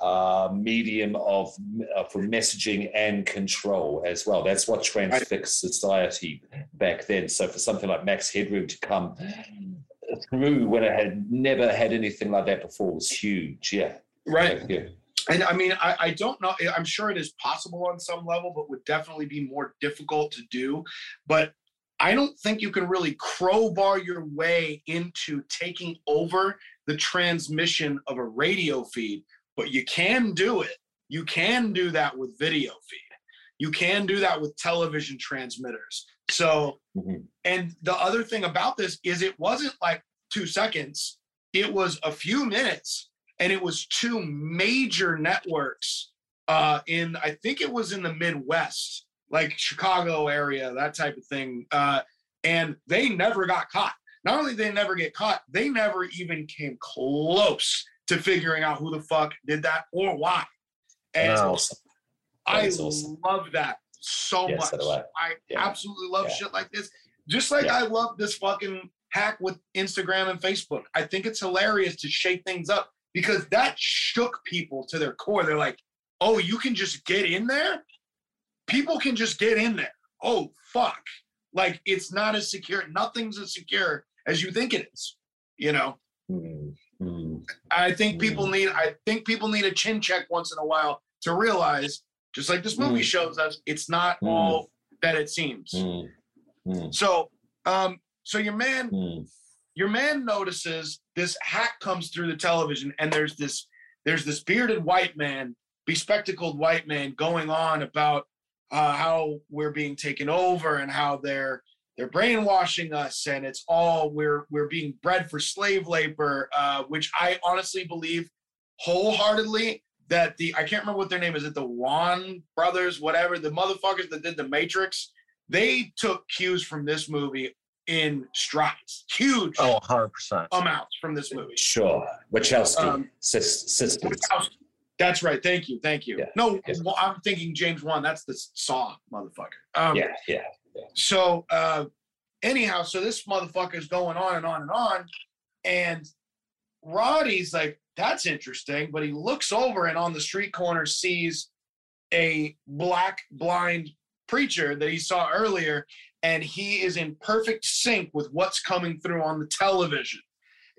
uh, medium of uh, for messaging and control as well. That's what transfixed society back then. So for something like Max Headroom to come through when it had never had anything like that before was huge. Yeah. right. Yeah. And I mean, I, I don't know. I'm sure it is possible on some level, but would definitely be more difficult to do. But I don't think you can really crowbar your way into taking over the transmission of a radio feed, but you can do it. You can do that with video feed. You can do that with television transmitters. So, Mhm. and the other thing about this is it wasn't like two seconds, it was a few minutes, and it was two major networks uh, in, I think it was in the Midwest, like Chicago area, that type of thing. Uh, and they never got caught. Not only did they never get caught, they never even came close to figuring out who the fuck did that or why. And awesome. I awesome. love that so Yeah, much. so I. I Yeah. absolutely love Yeah. shit like this. Just like. I love this fucking hack with Instagram and Facebook. I think it's hilarious to shake things up because that shook people to their core. They're like, oh, you can just get in there? People can just get in there. Oh, fuck. Like it's not as secure. Nothing's as secure as you think it is. You know? Mm, mm, I think people need I think people need a chin check once in a while to realize, just like this movie Mm. shows us, it's not Mm. all that it seems. mm, mm, So um so your man mm. your man notices this hack comes through the television and there's this there's this bearded white man, bespectacled white man going on about uh, how we're being taken over and how they're they're brainwashing us and it's all we're we're being bred for slave labor uh, which i honestly believe wholeheartedly that the i can't remember what their name is it the Wan brothers whatever the motherfuckers that did the matrix they took cues from this movie in strides huge Oh, 100%. amounts from this movie Sure. Wachowski Um, sis- sisters. That's right thank you thank you Yeah, no well, i'm thinking james wan that's the saw motherfucker um, Yeah, yeah. So uh anyhow, so this motherfucker's going on and on and on. And Roddy's like, that's interesting. But he looks over and on the street corner sees a black blind preacher that he saw earlier, and he is in perfect sync with what's coming through on the television.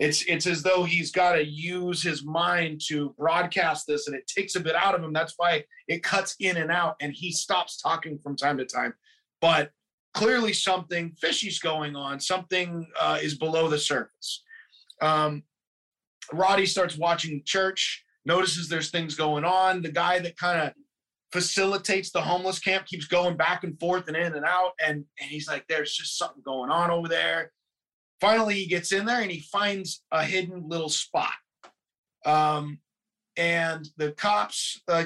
It's it's as though he's got to use his mind to broadcast this, and it takes a bit out of him. That's why it cuts in and out, and he stops talking from time to time. But clearly something fishy's going on. Something uh, is below the surface. Um, Roddy starts watching church, notices there's things going on. The guy that kind of facilitates the homeless camp keeps going back and forth and in and out. And, and he's like, there's just something going on over there. Finally, he gets in there and he finds a hidden little spot. Um, and the cops, uh,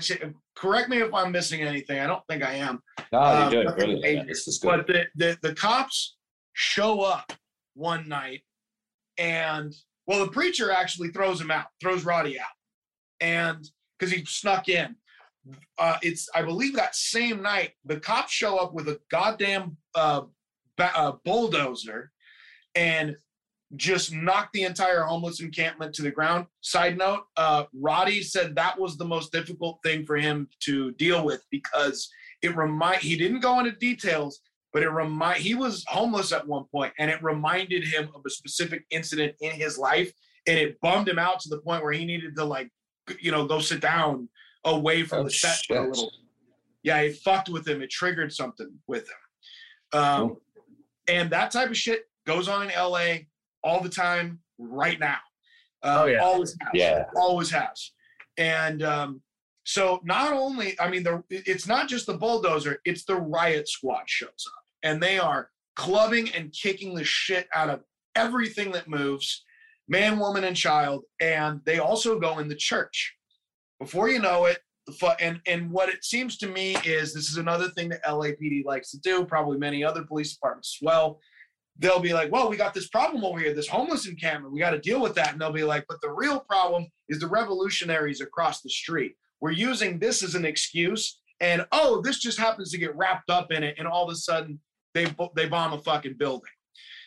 correct me if I'm missing anything. I don't think I am. No, Um, you're doing man. major. This is good. But the, the the cops show up one night, and well, the preacher actually throws him out, throws Roddy out, and because he snuck in. Uh, it's I believe that same night the cops show up with a goddamn uh, ba- uh, bulldozer, and just knocked the entire homeless encampment to the ground. Side note: uh, Roddy said that was the most difficult thing for him to deal with because it remind he didn't go into details but it remind he was homeless at one point and it reminded him of a specific incident in his life and it bummed him out to the point where he needed to like you know go sit down away from Oh, the set for a little yeah it fucked with him it triggered something with him. Um, and that type of shit goes on in la all the time right now uh, Oh, yeah. always has Yeah. always has and um, so not only, I mean, the it's not just the bulldozer, it's the riot squad shows up, and they are clubbing and kicking the shit out of everything that moves, man, woman, and child. And they also go in the church. Before you know it, the fu- and and what it seems to me is this is another thing that LAPD likes to do. Probably many other police departments as well. They'll be like, "Well, we got this problem over here, this homeless encampment. We got to deal with that." And they'll be like, "But the real problem is the revolutionaries across the street. We're using this as an excuse, and oh, this just happens to get wrapped up in it, and all of a sudden they they bomb a fucking building."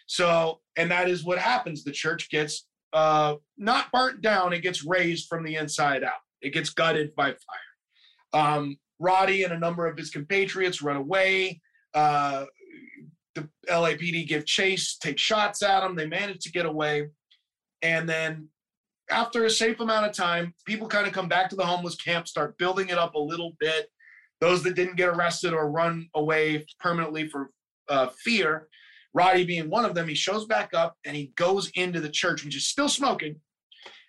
So, and that is what happens. The church gets uh, not burnt down; it gets raised from the inside out. It gets gutted by fire. Um, Roddy and a number of his compatriots run away. Uh, the LAPD give chase, take shots at them. They manage to get away. And then after a safe amount of time, people kind of come back to the homeless camp, start building it up a little bit. Those that didn't get arrested or run away permanently for uh, fear, Roddy being one of them, he shows back up and he goes into the church, which is still smoking,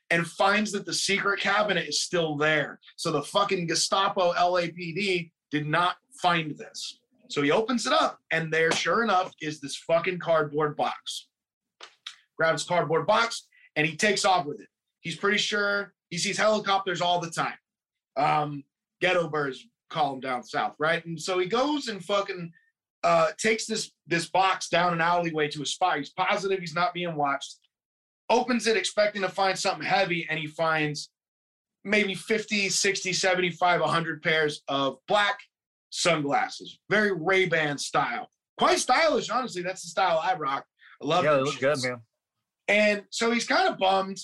and finds that the secret cabinet is still there. So the fucking Gestapo LAPD did not find this. So he opens it up, and there, sure enough, is this fucking cardboard box. Grabs cardboard box, and he takes off with it. He's pretty sure he sees helicopters all the time. Um, ghetto birds call him down south, right? And so he goes and fucking uh, takes this this box down an alleyway to a spot. He's positive he's not being watched. Opens it expecting to find something heavy, and he finds maybe 50, 60, 75, 100 pairs of black sunglasses. Very Ray-Ban style. Quite stylish, honestly. That's the style I rock. I love Yeah, they good, man. And so he's kind of bummed,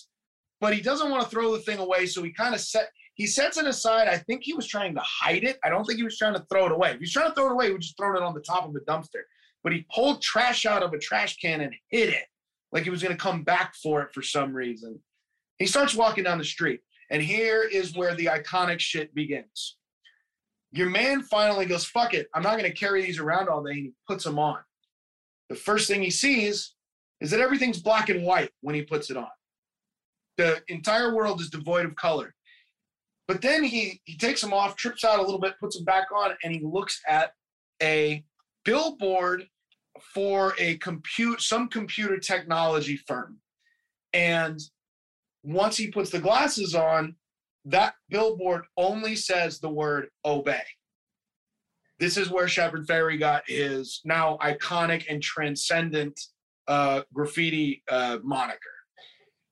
but he doesn't want to throw the thing away. So he kind of set he sets it aside. I think he was trying to hide it. I don't think he was trying to throw it away. If he's trying to throw it away, he would just throw it on the top of a dumpster. But he pulled trash out of a trash can and hid it, like he was going to come back for it for some reason. He starts walking down the street, and here is where the iconic shit begins. Your man finally goes, "Fuck it, I'm not going to carry these around all day," and he puts them on. The first thing he sees is that everything's black and white when he puts it on. The entire world is devoid of color. But then he he takes them off, trips out a little bit, puts them back on, and he looks at a billboard for a compute some computer technology firm. And once he puts the glasses on, that billboard only says the word obey. This is where Shepard Fairey got his now iconic and transcendent uh, graffiti uh, moniker.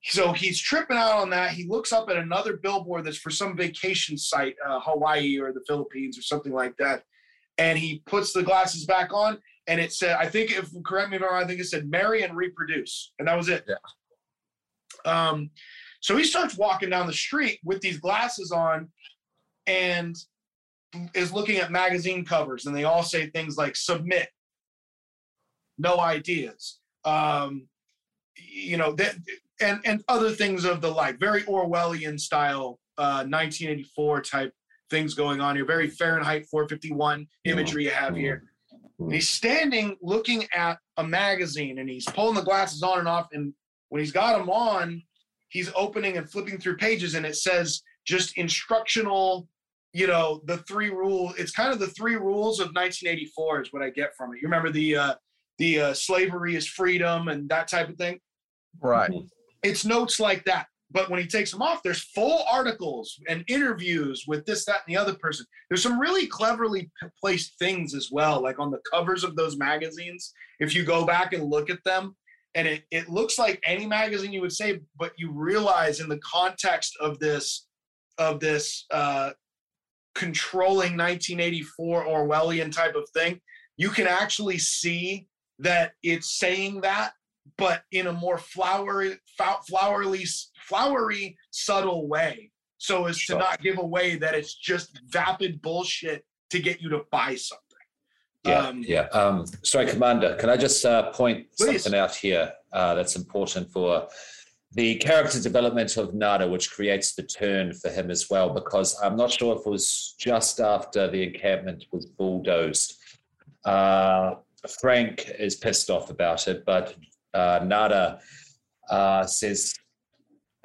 So he's tripping out on that. He looks up at another billboard that's for some vacation site, uh, Hawaii or the Philippines or something like that. And he puts the glasses back on, and it said, I think, if correct me if I'm wrong, I think it said marry and reproduce. And that was it. Yeah. Um, so he starts walking down the street with these glasses on and is looking at magazine covers, and they all say things like submit, no ideas. Um, you know, that and and other things of the like, very Orwellian style, uh, 1984 type things going on here. Very Fahrenheit 451 imagery you have here. And he's standing looking at a magazine, and he's pulling the glasses on and off. And when he's got them on, he's opening and flipping through pages, and it says just instructional. You know, the three rules. It's kind of the three rules of 1984 is what I get from it. You remember the uh, the uh, slavery is freedom and that type of thing Right. it's notes like that. But when he takes them off, there's full articles and interviews with this, that, and the other person. There's some really cleverly placed things as well, like on the covers of those magazines. If you go back and look at them, and it, it looks like any magazine you would say, but you realize in the context of this of this uh, controlling 1984 Orwellian type of thing, you can actually see that it's saying that but in a more flowery, flowery, flowery, subtle way, so as to not give away that it's just vapid bullshit to get you to buy something. Yeah, Um, yeah. Um, sorry, Commander, can I just uh, point Please. something out here uh, that's important for the character development of Nada, which creates the turn for him as well? Because I'm not sure if it was just after the encampment was bulldozed. Uh, Frank is pissed off about it, but uh, Nada uh, says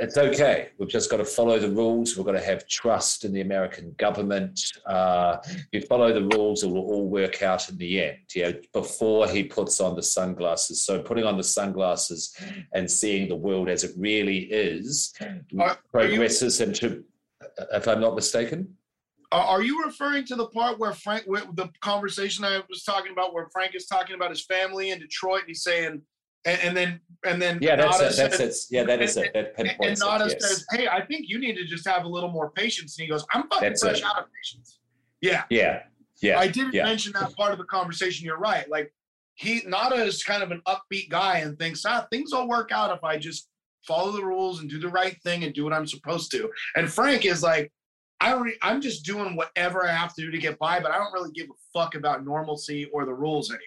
it's okay. We've just got to follow the rules. We've got to have trust in the American government. Uh, if you follow the rules, it will all work out in the end. Yeah, before he puts on the sunglasses. So putting on the sunglasses and seeing the world as it really is Are- are you- progresses into, if I'm not mistaken. Are are you referring to the part where Frank, where the conversation I was talking about, where Frank is talking about his family in Detroit, and he's saying, and, and then, and then, Yeah, that's Nada it. That's says- it. Yeah, that is and- it. That And, and Nada it. Yes. says, "Hey, I think you need to just have a little more patience." And he goes, "I'm fucking That's fresh it. out of patience." Yeah, Yeah, yeah. I didn't yeah. mention that part of the conversation. You're right. Like he Nada is kind of an upbeat guy and thinks, ah, things will work out if I just follow the rules and do the right thing and do what I'm supposed to. And Frank is like, I don't. I'm just doing whatever I have to do to get by, but I don't really give a fuck about normalcy or the rules anymore.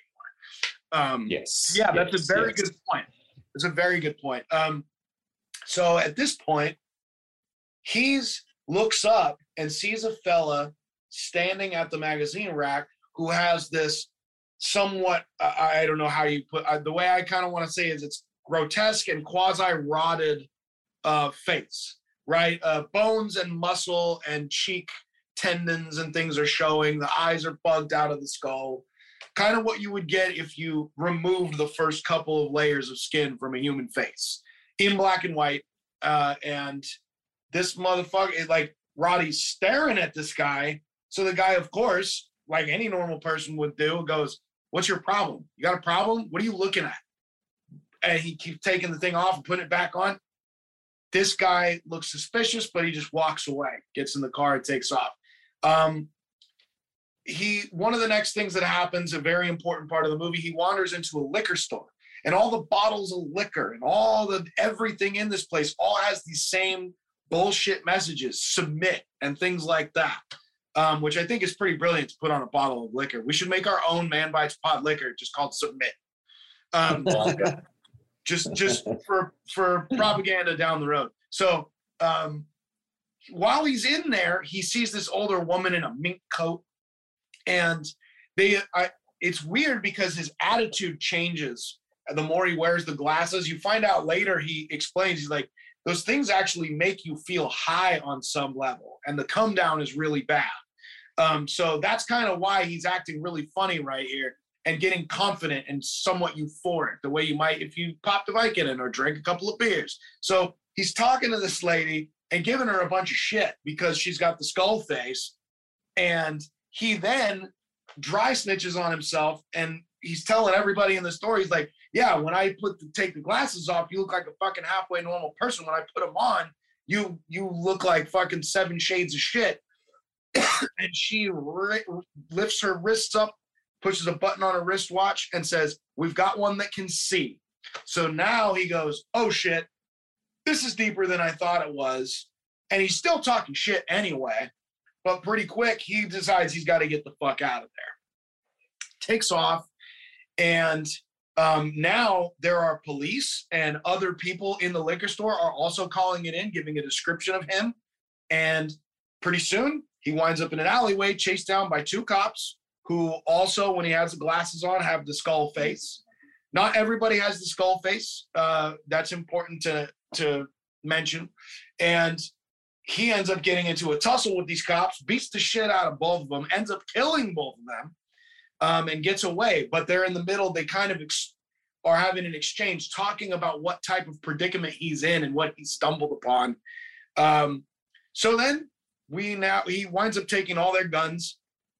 Um, Yes. yeah, that's yes, a very yes. good point. It's a very good point. Um, so at this point, he's looks up and sees a fella standing at the magazine rack who has this somewhat uh, I don't know how you put uh, the way I kind of want to say is it's grotesque and quasi rotted uh, face, right? Uh, bones and muscle and cheek tendons and things are showing. The eyes are bugged out of the skull. Kind of what you would get if you removed the first couple of layers of skin from a human face in black and white. Uh, and this motherfucker, like Roddy's staring at this guy. So the guy, of course, like any normal person would do, goes, What's your problem? You got a problem? What are you looking at? And he keeps taking the thing off and putting it back on. This guy looks suspicious, but he just walks away, gets in the car, and takes off. Um, he one of the next things that happens, a very important part of the movie, he wanders into a liquor store, and all the bottles of liquor and all the everything in this place all has these same bullshit messages, submit and things like that. Um, which I think is pretty brilliant to put on a bottle of liquor. We should make our own Man Bites pot liquor, just called Submit. Um, just just for for propaganda down the road. So um, while he's in there, he sees this older woman in a mink coat, and they. I, it's weird because his attitude changes the more he wears the glasses. You find out later he explains he's like those things actually make you feel high on some level, and the come down is really bad. Um, so that's kind of why he's acting really funny right here and getting confident and somewhat euphoric, the way you might if you popped a Vicodin or drank a couple of beers. So he's talking to this lady and giving her a bunch of shit because she's got the skull face. And he then dry snitches on himself and he's telling everybody in the story, he's like, Yeah, when I put the take the glasses off, you look like a fucking halfway normal person. When I put them on, you you look like fucking seven shades of shit. and she ri- lifts her wrists up pushes a button on a wristwatch and says, We've got one that can see. So now he goes, Oh shit, this is deeper than I thought it was. And he's still talking shit anyway. But pretty quick, he decides he's got to get the fuck out of there. Takes off. And um, now there are police and other people in the liquor store are also calling it in, giving a description of him. And pretty soon he winds up in an alleyway, chased down by two cops who also, when he has the glasses on, have the skull face. Not everybody has the skull face. Uh, that's important to to mention. And he ends up getting into a tussle with these cops, beats the shit out of both of them, ends up killing both of them, um, and gets away. But they're in the middle. They kind of ex- are having an exchange, talking about what type of predicament he's in and what he stumbled upon. Um, so then we now he winds up taking all their guns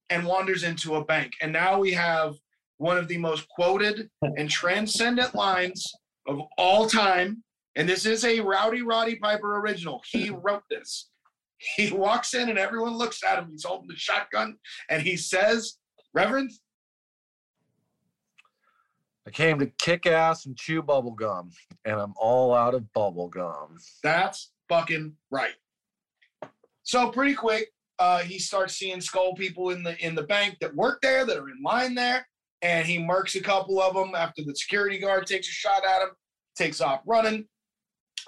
and wanders into a bank. And now we have one of the most quoted and transcendent lines of all time. And this is a Rowdy Roddy Piper original. He wrote this. He walks in and everyone looks at him. He's holding the shotgun and he says, Reverend, I came to kick ass and chew bubble gum, and I'm all out of bubble gum. that's fucking right. So pretty quick, uh, he starts seeing skull people in the in the bank that work there that are in line there, and he murks a couple of them after the security guard takes a shot at him, takes off running.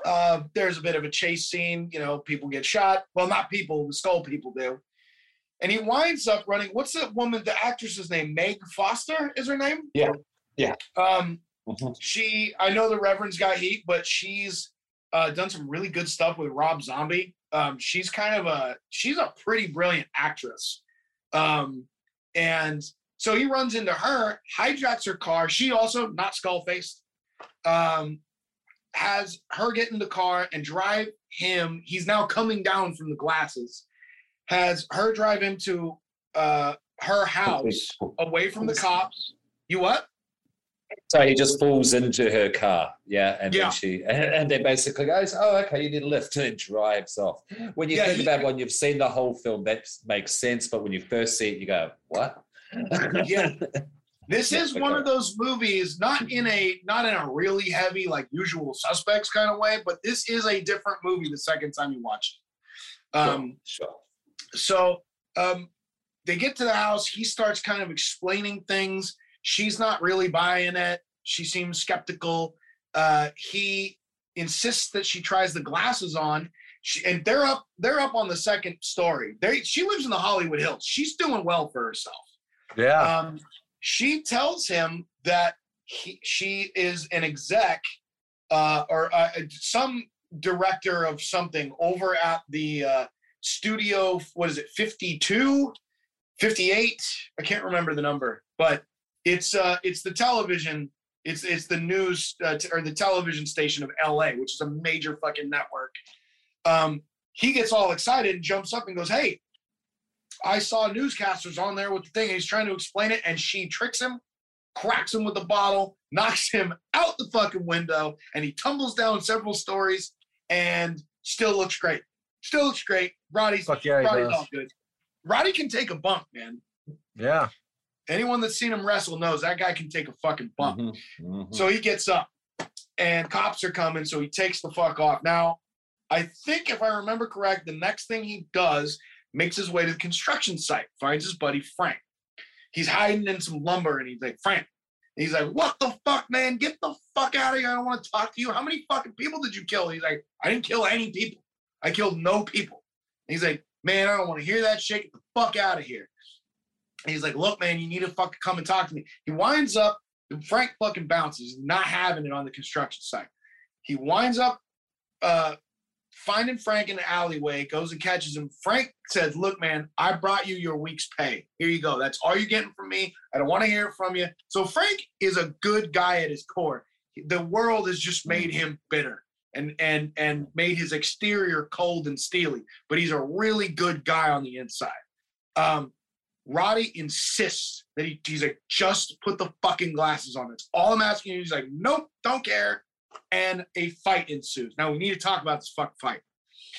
Uh, there's a bit of a chase scene. You know, people get shot. Well, not people, the skull people do. And he winds up running. What's the woman, the actress's name? Meg Foster is her name? Yeah. Yeah. Um, Mhm. she, I know the Reverend's got heat, but she's uh, done some really good stuff with Rob Zombie. Um, she's kind of a, she's a pretty brilliant actress. Um, and so he runs into her, hijacks her car. She also not skull faced. Um, has her get in the car and drive him. He's now coming down from the glasses. Has her drive him to uh, her house away from the cops. You what? So he just falls into her car, yeah, and Yeah. then she and, and then basically goes, "Oh, okay, you need a lift," and drives off. When you Yeah, think he- about when you've seen the whole film, that makes sense, but when you first see it, you go, "What?" Yeah. This Yeah, is one of those movies, not in a not in a really heavy like usual suspects kind of way, but this is a different movie the second time you watch it. Um, sure. so um, they get to the house. He starts kind of explaining things. She's not really buying it. She seems skeptical. Uh, he insists that she tries the glasses on. She, and they're up. They're up on the second story. They, she lives in the Hollywood Hills. She's doing well for herself. Yeah. Um, she tells him that he, she is an exec uh, or uh, some director of something over at the uh, Studio, what is it, 52, 58? I can't remember the number, but it's uh it's the television, it's it's the news uh, t- or the television station of LA, which is a major fucking network. Um, he gets all excited and jumps up and goes, Hey, I saw newscasters on there with the thing, and he's trying to explain it, and she tricks him, cracks him with a bottle, knocks him out the fucking window, and he tumbles down several stories and still looks great. Still looks great. Roddy's, Fuck yeah, Roddy's all good. Roddy can take a bump, man. Yeah. Anyone that's seen him wrestle knows that guy can take a fucking bump. Mhm, mhm. So he gets up and cops are coming, so he takes the fuck off. Now, I think if I remember correct, the next thing he does makes his way to the construction site, finds his buddy Frank. He's hiding in some lumber and he's like, Frank. And he's like, What the fuck, man? Get the fuck out of here. I don't want to talk to you. How many fucking people did you kill? he's like, I didn't kill any people. I killed no people. And he's like, Man, I don't want to hear that shit. Get the fuck out of here. And he's like, Look, man, you need to fucking come and talk to me. He winds up Frank fucking bounces, not having it on the construction site. He winds up uh, finding Frank in the alleyway, goes and catches him. Frank says, Look, man, I brought you your week's pay. Here you go. That's all you're getting from me. I don't want to hear it from you. So Frank is a good guy at his core. The world has just made him bitter and and and made his exterior cold and steely, but he's a really good guy on the inside. Um, Roddy insists that he, he's like, just put the fucking glasses on. That's all I'm asking you. He's like, nope, don't care. And a fight ensues. Now we need to talk about this fuck fight.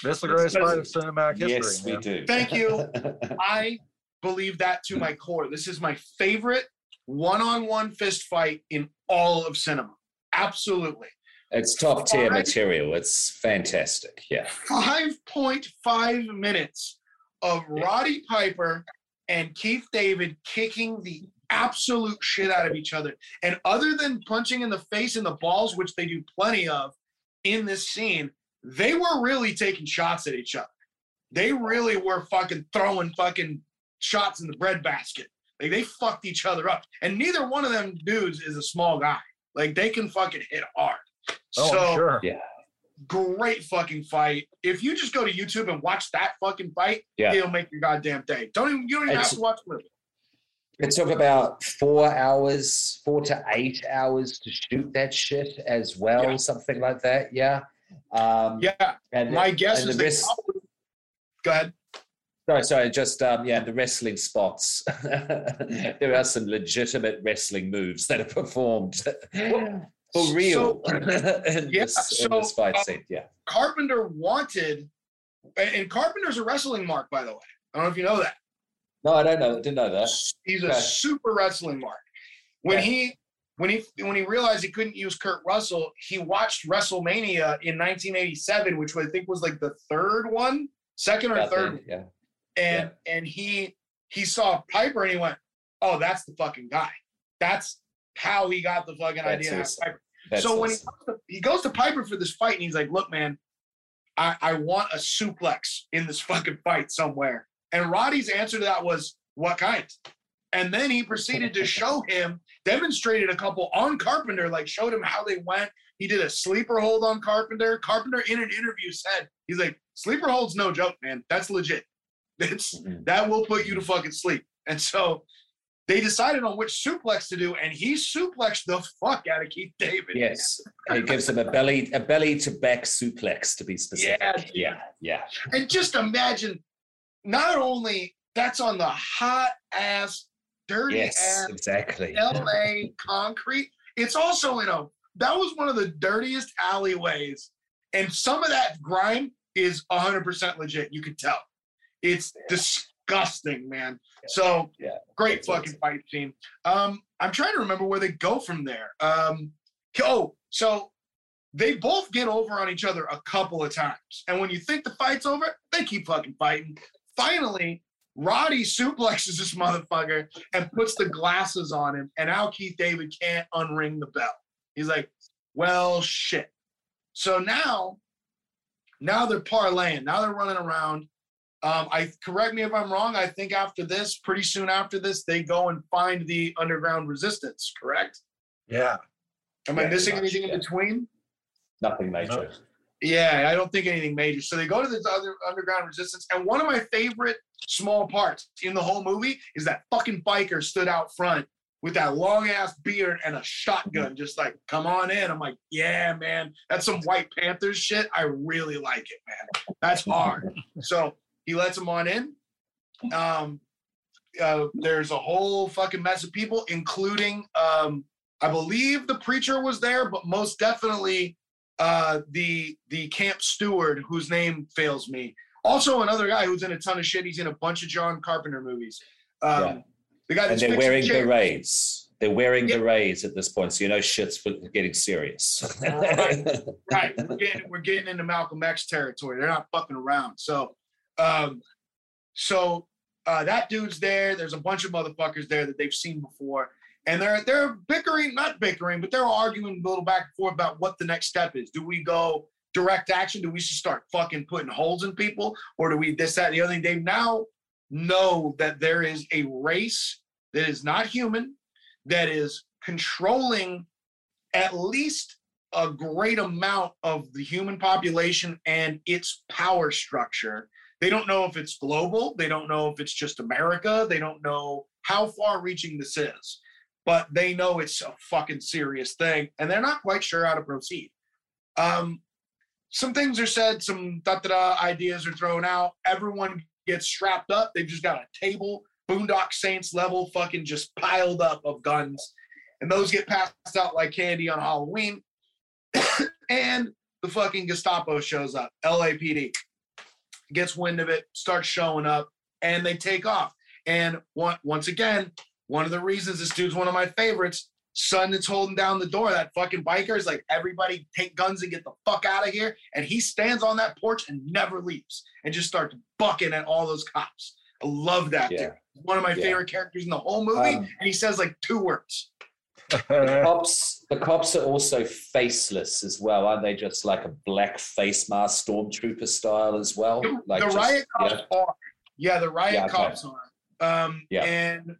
This is the greatest fight of cinematic history. yes, we do. Thank you. I believe that to my core. This is my favorite one-on-one fist fight in all of cinema. Absolutely. it's top tier material. It's fantastic. Yeah. 5.5 minutes of Yeah. Roddy Piper and Keith David kicking the absolute shit out of each other. And other than punching in the face and the balls, which they do plenty of in this scene, they were really taking shots at each other. They really were fucking throwing fucking shots in the breadbasket. Like they fucked each other up. And neither one of them dudes is a small guy. Like they can fucking hit hard. Oh, so sure. Yeah. great fucking fight. If you just go to YouTube and watch that fucking fight, Yeah. it'll make your goddamn day. Don't even you don't even have to watch the movie. It took about four hours, four to eight hours to shoot that shit as well, Yeah. something like that. Yeah. Um, Yeah, And my guess and is the rest- probably- Go ahead. Sorry, sorry, just um, yeah, the wrestling spots. there are some legitimate wrestling moves that are performed for real in, yeah, this, in this fight uh, scene. Yeah. Carpenter wanted, and Carpenter's a wrestling mark, by the way. I don't know if you know that. No, I don't know. Didn't know that. He's a Okay. super wrestling mark. When Okay. he when he when he realized he couldn't use Kurt Russell, he watched WrestleMania in 1987, which I think was like the third one, second or About third then, yeah. and and he he saw Piper and he went, "Oh, that's the fucking guy. That's how he got the fucking That's idea." awesome. Piper. That's so when he goes, to, he goes to Piper for this fight, and he's like, "Look, man, I I want a suplex in this fucking fight somewhere." And Roddy's answer to that was, "What kind?" And then he proceeded to show him, demonstrated a couple on Carpenter, like showed him how they went. He did a sleeper hold on Carpenter. Carpenter in an interview said, "He's like sleeper hold's no joke, man. That's legit. It's Mhm. that will put you to fucking sleep." And so they decided on which suplex to do, and he suplexed the fuck out of Keith David. Yes, it gives him a belly a belly to back suplex to be specific. Yeah, yeah, yeah. And just imagine, not only that's on the hot ass, dirty Yes, ass exactly. LA concrete. It's also in a that was one of the dirtiest alleyways, and some of that grime is 100% legit. You could tell. It's disgusting, man. So Yeah, great that's fucking fight scene. Um, I'm trying to remember where they go from there. Um, oh, so they both get over on each other a couple of times, and when you think the fight's over, they keep fucking fighting. Finally, Roddy suplexes this motherfucker and puts the glasses on him, and now Keith David can't unring the bell. He's like, "Well, shit." So now, now they're parlaying. Now they're running around. Um, I correct me if I'm wrong. I think after this, pretty soon after this, they go and find the underground resistance. Correct? Yeah. Am I missing much, anything yeah. in between? Nothing major. Yeah, I don't think anything major. So they go to this other underground resistance, and one of my favorite small parts in the whole movie is that fucking biker stood out front with that long ass beard and a shotgun, just like, come on in. I'm like, yeah, man, that's some White Panthers shit. I really like it, man. That's hard. so he lets him on in. Um, uh, there's a whole fucking mess of people, including, um, I believe the preacher was there, but most definitely uh, the the camp steward, whose name fails me. Also, another guy who's in a ton of shit. He's in a bunch of John Carpenter movies. Um, Yeah. The guy And they're wearing chairs. berets. They're wearing Yeah. berets at this point, so you know shit's getting serious. Right. right. We're getting we're getting into Malcolm X territory. They're not fucking around. So um so uh that dude's there. There's a bunch of motherfuckers there that they've seen before. And they're they're bickering, not bickering, but they're arguing a little back and forth about what the next step is. Do we go direct action? Do we just start fucking putting holes in people? Or do we this, that, and the other thing? They now know that there is a race that is not human, that is controlling at least a great amount of the human population and its power structure. They don't know if it's global. They don't know if it's just America. They don't know how far reaching this is, but they know it's a fucking serious thing and they're not quite sure how to proceed. Um, some things are said, some da da da ideas are thrown out. Everyone gets strapped up. They've just got a table, Boondock Saints level, fucking just piled up of guns. And those get passed out like candy on Halloween and the fucking Gestapo shows up. LAPD gets wind of it, starts showing up, and they take off. And once again, one of the reasons this dude's one of my favorites, son that's holding down the door, that fucking biker is like, everybody take guns and get the fuck out of here. And he stands on that porch and never leaves and just starts bucking at all those cops. I love that Yeah. dude. One of my Yeah. favorite characters in the whole movie. Um, and he says like two words. the cops, the cops are also faceless as well, aren't they? Just like a black face mask, stormtrooper style as well. Like the just- riot cops yeah. are. Yeah, the riot Yeah, okay. cops are. Um, Yeah. And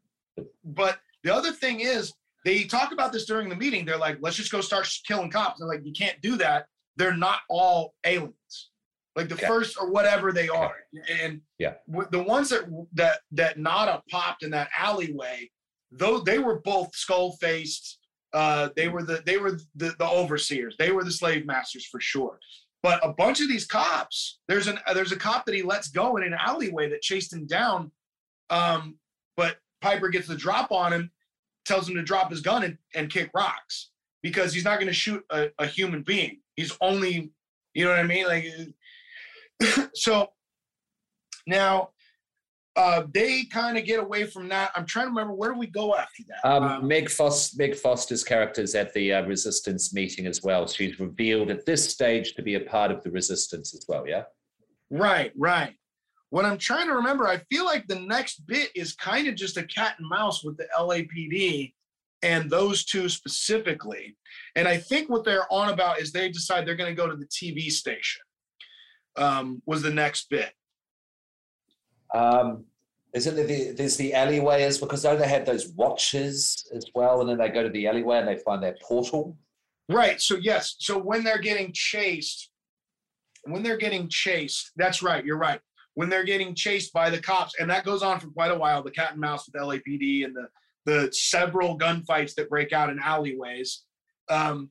but the other thing is, they talk about this during the meeting. They're like, let's just go start killing cops. They're like, you can't do that. They're not all aliens. Like the Okay. first or whatever they are. And Yeah. the ones that that that Nada popped in that alleyway, though they were both skull faced. Uh, they were the they were the, the overseers. They were the slave masters for sure. But a bunch of these cops, there's an there's a cop that he lets go in an alleyway that chased him down. Um, but Piper gets the drop on him, tells him to drop his gun and, and kick rocks because he's not going to shoot a, a human being. He's only, you know what I mean? Like, so now uh, they kind of get away from that. I'm trying to remember where do we go after that? Um, Meg, Fos- Meg Foster's character's at the uh, resistance meeting as well. She's revealed at this stage to be a part of the resistance as well. Yeah. Right, right. What I'm trying to remember, I feel like the next bit is kind of just a cat and mouse with the LAPD and those two specifically. And I think what they're on about is they decide they're going to go to the TV station. Um, was the next bit. Um, isn't there the, there's the alleyway as because they have those watches as well, and then they go to the alleyway and they find their portal. Right. So yes. So when they're getting chased, when they're getting chased, that's right. You're right. When they're getting chased by the cops, and that goes on for quite a while. The cat and mouse with LAPD and the the several gunfights that break out in alleyways. Um,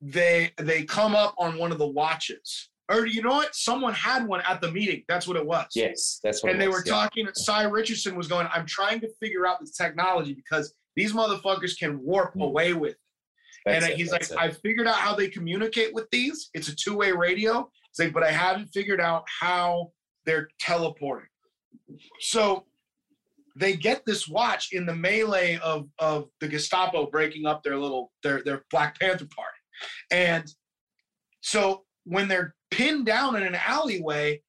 they they come up on one of the watches, or you know what? Someone had one at the meeting. That's what it was. Yes, that's what. and it they was, were yeah. talking. Sy Richardson was going. I'm trying to figure out the technology because these motherfuckers can warp Mm. away with That's and it, he's like, it. I figured out how they communicate with these. It's a two-way radio. He's like, but I haven't figured out how they're teleporting. So they get this watch in the melee of of the Gestapo breaking up their little their their Black Panther party. And so when they're pinned down in an alleyway,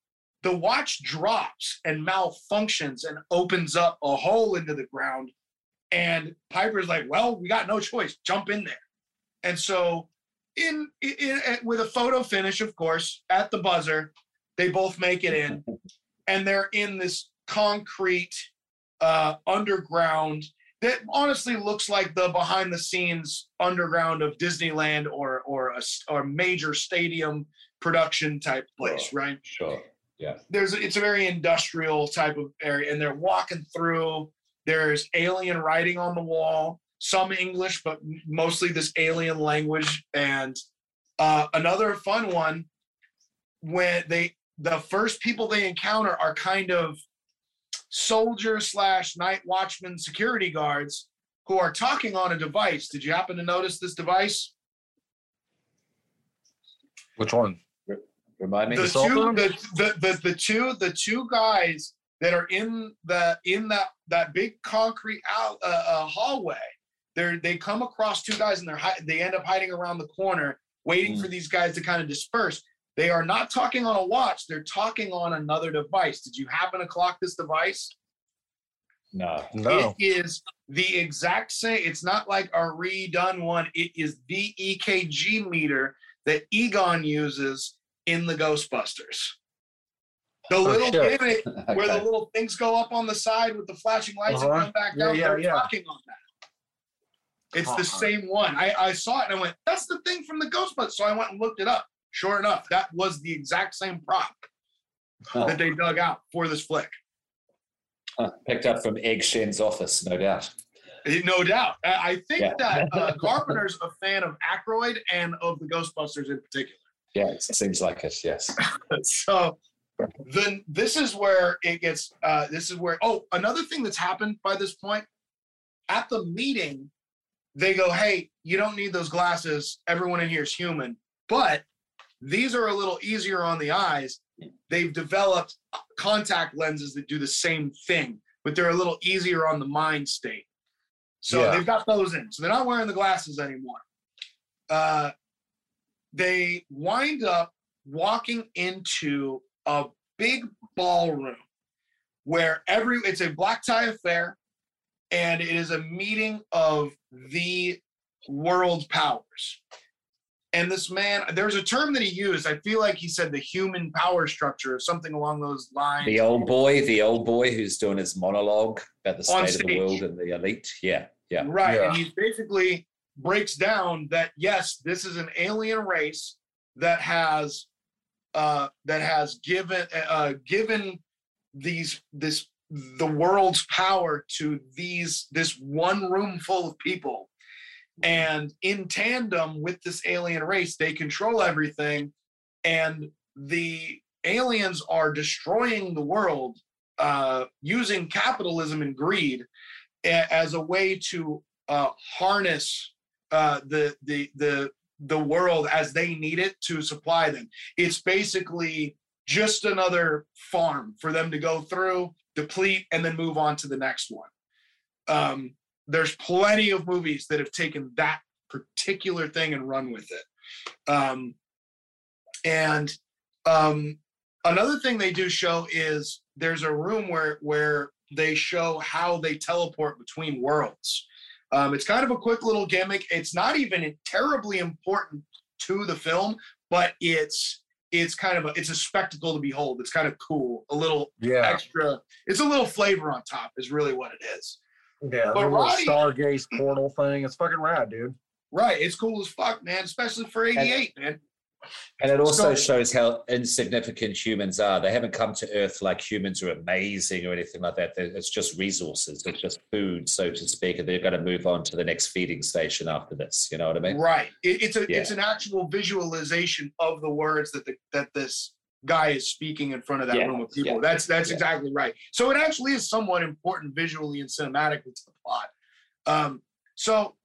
the watch drops and malfunctions and opens up a hole into the ground. And Piper's like, well, we got no choice. Jump in there. And so, in, in, in- with a photo finish, of course, at the buzzer, they both make it in, and they're in this concrete uh, underground that honestly looks like the behind the scenes underground of Disneyland or or a or major stadium production type place, right? Sure. Yeah. There's it's a very industrial type of area, and they're walking through. There's alien writing on the wall, some English, but mostly this alien language. And uh, another fun one when they the first people they encounter are kind of soldier slash night watchman security guards who are talking on a device. Did you happen to notice this device? Which one? Remind me. The cell two, the, the, the, the two, the two guys that are in the in that that big concrete out uh, uh, hallway. They they come across two guys and they're hi- they end up hiding around the corner, waiting Mm. for these guys to kind of disperse. They are not talking on a watch; they're talking on another device. Did you happen to clock this device? no. No. It is the exact same. It's not like a redone one. It is the EKG meter that Egon uses in the Ghostbusters. The little shit. gimmick where the little things go up on the side with the flashing lights Uh-huh. and come back down. yeah, They're yeah. talking on that. It's the Uh-huh. same one. I, I saw it and I went, that's the thing from the Ghostbusters. So I went and looked it up. Sure enough, that was the exact same prop Oh, that they dug out for this flick. huh. Picked up from Egg Shen's office, no doubt. Eh, No doubt. I think Yeah. that uh, Carpenter's a fan of Aykroyd and of the Ghostbusters in particular. Yeah, it seems like it. Yes. So then this is where it gets. Uh, this is where. Oh, another thing that's happened by this point at the meeting, they go, "Hey, you don't need those glasses. Everyone in here is human, but these are a little easier on the eyes. They've developed contact lenses that do the same thing, but they're a little easier on the mind state. So Yeah. they've got those in. So they're not wearing the glasses anymore. Uh, they wind up walking into a big ballroom where every it's a black tie affair and it is a meeting of the world powers and this man there's a term that he used i feel like he said the human power structure or something along those lines The old boy, the old boy who's doing his monologue about the state of the world and the elite. Yeah. Yeah. Right. Yeah. And he basically breaks down that yes, this is an alien race that has uh that has given uh given these this the world's power to these this one room full of people. And in tandem with this alien race, they control everything. And the aliens are destroying the world uh, using capitalism and greed as a way to uh, harness uh, the the the the world as they need it to supply them. It's basically just another farm for them to go through, deplete, and then move on to the next one. Um, there's plenty of movies that have taken that particular thing and run with it. Um, and um, another thing they do show is there's a room where where they show how they teleport between worlds. Um, it's kind of a quick little gimmick. It's not even terribly important to the film, but it's it's kind of a it's a spectacle to behold. It's kind of cool, a little Yeah. extra. It's a little flavor on top, is really what it is. Yeah. The But little Roddy- Stargate portal thing. It's fucking rad, dude. Right? It's cool as fuck, man. Especially for '88, man. And it also So- shows how insignificant humans are. They haven't come to Earth like humans are amazing or anything like that. They're- It's just resources. It's just food, so to speak, and they're going to move on to the next feeding station after this. You know what I mean? Right. It, it's a Yeah. it's an actual visualization of the words that the that this guy is speaking in front of that Yeah, room of people. yeah, That's that's yeah. exactly right. So it actually is somewhat important visually and cinematically to the plot. Um, so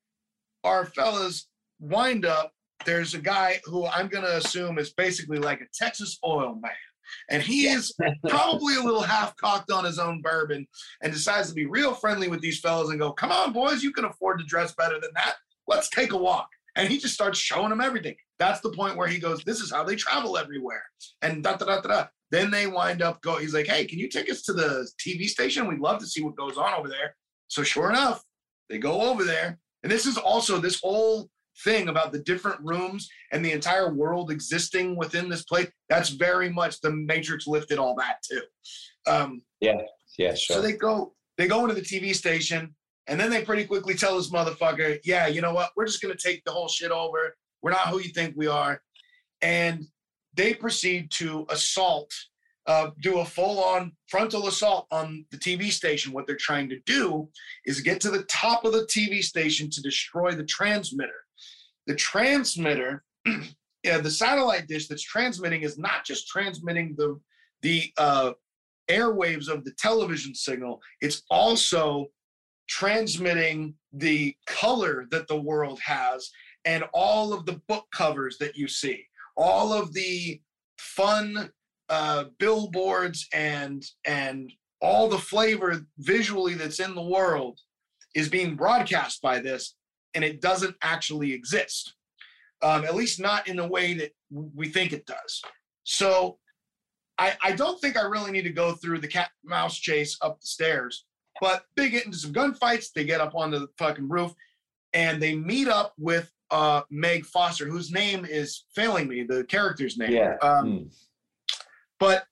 our fellas wind up. There's a guy who I'm going to assume is basically like a Texas oil man. And he is probably a little half cocked on his own bourbon and decides to be real friendly with these fellas and go, Come on, boys, you can afford to dress better than that. Let's take a walk. And he just starts showing them everything. That's the point where he goes, This is how they travel everywhere. And da da da da. da. Then they wind up go. He's like, Hey, can you take us to the TV station? We'd love to see what goes on over there. So sure enough, they go over there. And this is also this whole thing about the different rooms and the entire world existing within this place. That's very much the Matrix lifted all that too. Um, Yeah, so sure. So they go they go into the TV station and then they pretty quickly tell this motherfucker, yeah, you know what? We're just gonna take the whole shit over. We're not who you think we are. And they proceed to assault, uh, do a full-on frontal assault on the TV station. What they're trying to do is get to the top of the TV station to destroy the transmitter. The transmitter, yeah, the satellite dish that's transmitting is not just transmitting the the uh, airwaves of the television signal. It's also transmitting the color that the world has and all of the book covers that you see, all of the fun uh, billboards and and all the flavor visually that's in the world is being broadcast by this, and it doesn't actually exist, um, at least not in the way that we think it does. So I, I don't think I really need to go through the cat mouse chase up the stairs, but they get into some gunfights. They get up onto the fucking roof and they meet up with uh, Meg Foster, whose name is failing me, the character's name. Yeah. Um, Mm. But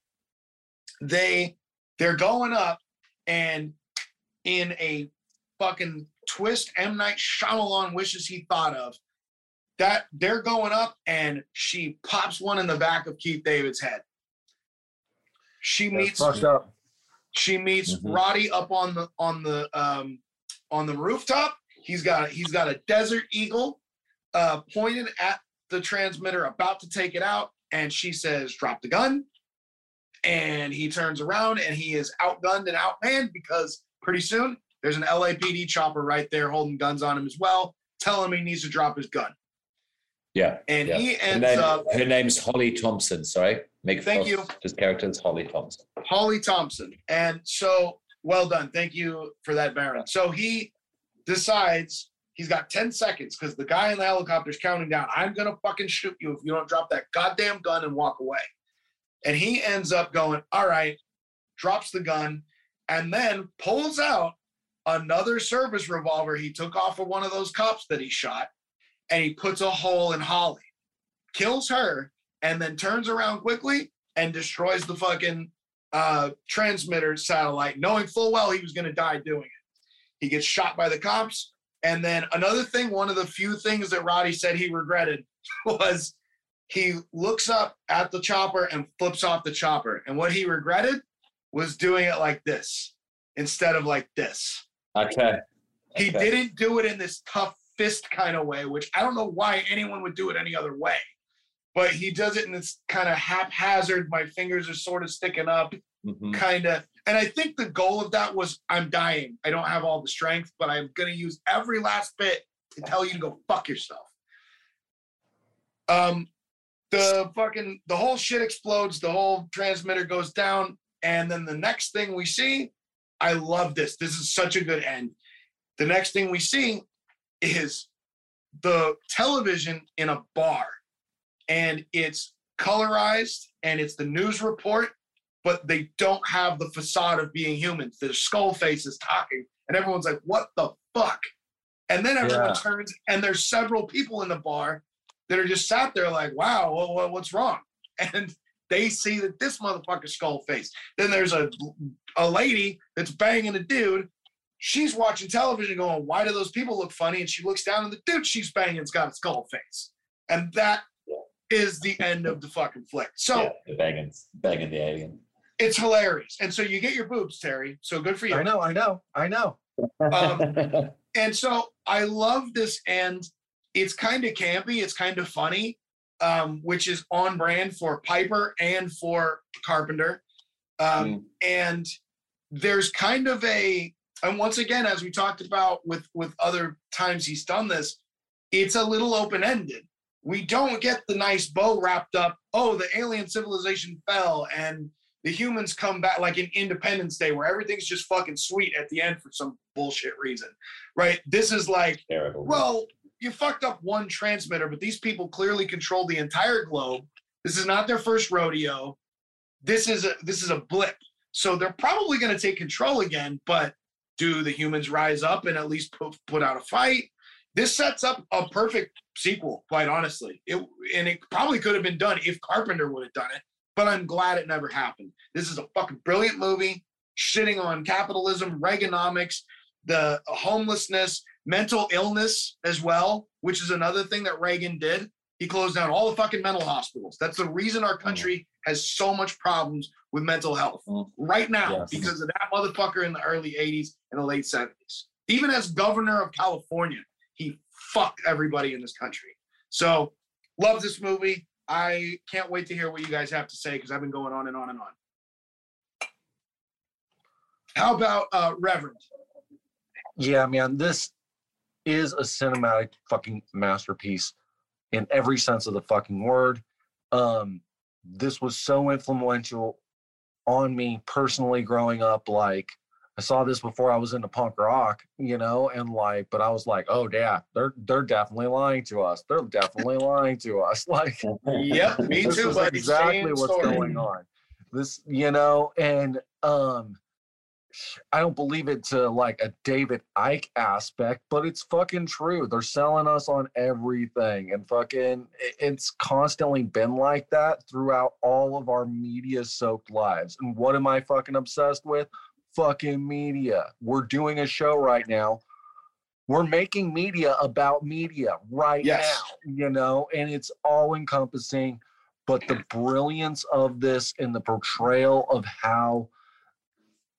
they they're going up and in a fucking twist M. Night Shyamalan wishes he thought of. That they're going up and she pops one in the back of Keith David's head. She That's meets fucked up. She meets Mhm. Roddy up on the on the um on the rooftop. He's got he's got a desert eagle uh pointed at the transmitter, about to take it out, and she says, "Drop the gun." And he turns around and he is outgunned and outmanned because pretty soon there's an LAPD chopper right there holding guns on him as well, telling him he needs to drop his gun. Yeah. And yeah. he And ends then up her name's Holly Thompson. Sorry, Meg Thank you. His character is Holly Thompson. Holly Thompson. And so, well done. Thank you for that, Baron. So he decides he's got 10 seconds because the guy in the helicopter's counting down. I'm going to fucking shoot you if you don't drop that goddamn gun and walk away. And he ends up going, all right, drops the gun, and then pulls out another service revolver he took off of one of those cops that he shot, and he puts a hole in Holly, kills her, and then turns around quickly and destroys the fucking uh, transmitter satellite, knowing full well he was going to die doing it. He gets shot by the cops. And then another thing, one of the few things that Roddy said he regretted was he looks up at the chopper and flips off the chopper. And what he regretted was doing it like this instead of like this. Okay. He Okay. didn't do it in this tough fist kind of way, which I don't know why anyone would do it any other way. But he does it in this kind of haphazard, my fingers are sort of sticking up Mhm. kind of and i think the goal of that was i'm dying. I don't have all the strength but i'm going to use every last bit to tell you to go fuck yourself. Um the fucking the whole shit explodes the whole transmitter goes down and then the next thing we see i love this. This is such a good end. The next thing we see is the television in a bar and it's colorized and it's the news report but they don't have the facade of being humans. Their skull face is talking, and everyone's like, "What the fuck?" And then everyone Yeah. turns, and there's several people in the bar that are just sat there like, "Wow, well, what's wrong?" And they see that this motherfucker's skull face. Then there's a a lady that's banging a dude. She's watching television, going, "Why do those people look funny?" And she looks down, and the dude she's banging's got a skull face, and that is the end of the fucking flick. So yeah, the banging, banging the alien. it's hilarious. And so you get your boobs, Terry. So good for you. I know, I know, I know. Um, And so I love this end. It's kind of campy. It's kind of funny, um, which is on brand for Piper and for Carpenter. Um, Mm. And there's kind of a, and once again, as we talked about with with other times he's done this, it's a little open ended. We don't get the nice bow wrapped up. Oh, the alien civilization fell and the humans come back like in Independence Day, where everything's just fucking sweet at the end for some bullshit reason, right? This is like, Terrible. well, you fucked up one transmitter, but these people clearly control the entire globe. This is not their first rodeo. This is a this is a blip. So they're probably going to take control again, but do the humans rise up and at least put, put out a fight? This sets up a perfect sequel, quite honestly. It and it probably could have been done if Carpenter would have done it, but I'm glad it never happened. This is a fucking brilliant movie, shitting on capitalism, Reaganomics, the homelessness, mental illness as well, which is another thing that Reagan did. He closed down all the fucking mental hospitals. That's the reason our country has so much problems with mental health Mm. right now Yes. because of that motherfucker in the early 80s and the late 70s. Even as governor of California, he fucked everybody in this country. So, love this movie. I can't wait to hear what you guys have to say because I've been going on and on and on. How about uh, Reverend? Yeah, man, this is a cinematic fucking masterpiece in every sense of the fucking word. Um, this was so influential on me personally growing up. Like, saw this before I was into punk rock, you know, and like, but I was like, oh yeah, they're they're definitely lying to us. They're definitely lying to us. Like, Yep, me this too. is buddy. exactly Same what's story. going on. This, you know, and um I don't believe it to like a David Icke aspect, but it's fucking true. They're selling us on everything, and fucking, it's constantly been like that throughout all of our media soaked lives. And what am I fucking obsessed with? Fucking media. We're doing a show right now. We're making media about media right Yes. now, you know, and it's all encompassing. But the brilliance of this and the portrayal of how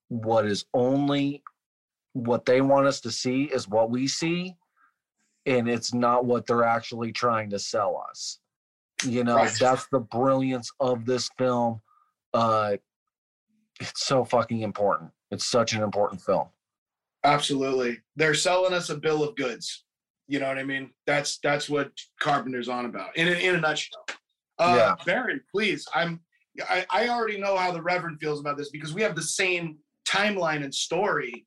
what is only what they want us to see is what we see and it's not what they're actually trying to sell us you know Right. that's the brilliance of this film uh it's so fucking important it's such an important film Absolutely. They're selling us a bill of goods. You know what I mean? That's that's what Carpenter's on about in a, in a nutshell. Uh, Yeah. Barry, please. I'm. I, I already know how the Reverend feels about this because we have the same timeline and story.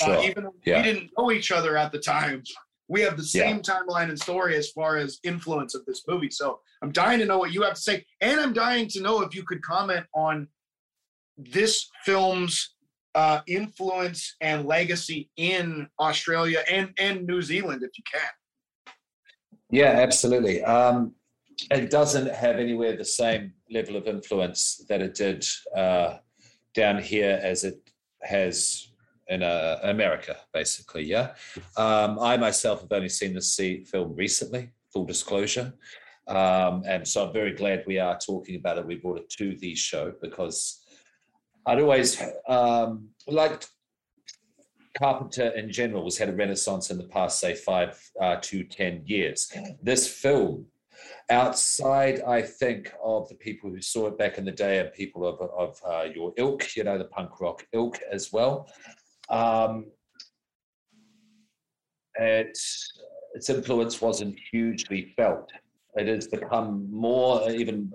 Uh, even though Yeah. we didn't know each other at the time, we have the Yeah. same timeline and story as far as influence of this movie. So I'm dying to know what you have to say, and I'm dying to know if you could comment on this film's uh, influence and legacy in Australia and and New Zealand, if you can. Yeah, absolutely. Um, it doesn't have anywhere the same level of influence that it did uh, down here as it has in uh, America, basically. Yeah. Um, I myself have only seen this film recently, full disclosure. Um, and so I'm very glad we are talking about it. We brought it to the show because I'd always um, liked Carpenter in general has had a renaissance in the past, say, five uh, to 10 years. This film, outside, I think, of the people who saw it back in the day and people of, of uh, your ilk, you know, the punk rock ilk as well, um, it, its influence wasn't hugely felt. It has become more, even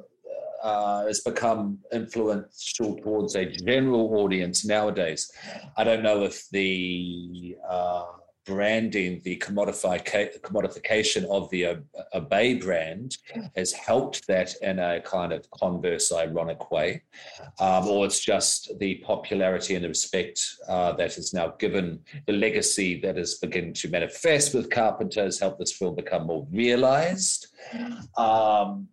uh, has become influential towards a general audience nowadays. I don't know if the uh, branding, the commodification of the uh, Obey brand has helped that in a kind of converse, ironic way, um, or it's just the popularity and the respect uh, that is now given, the legacy that is beginning to manifest with Carpenter has helped this film become more realized. Um,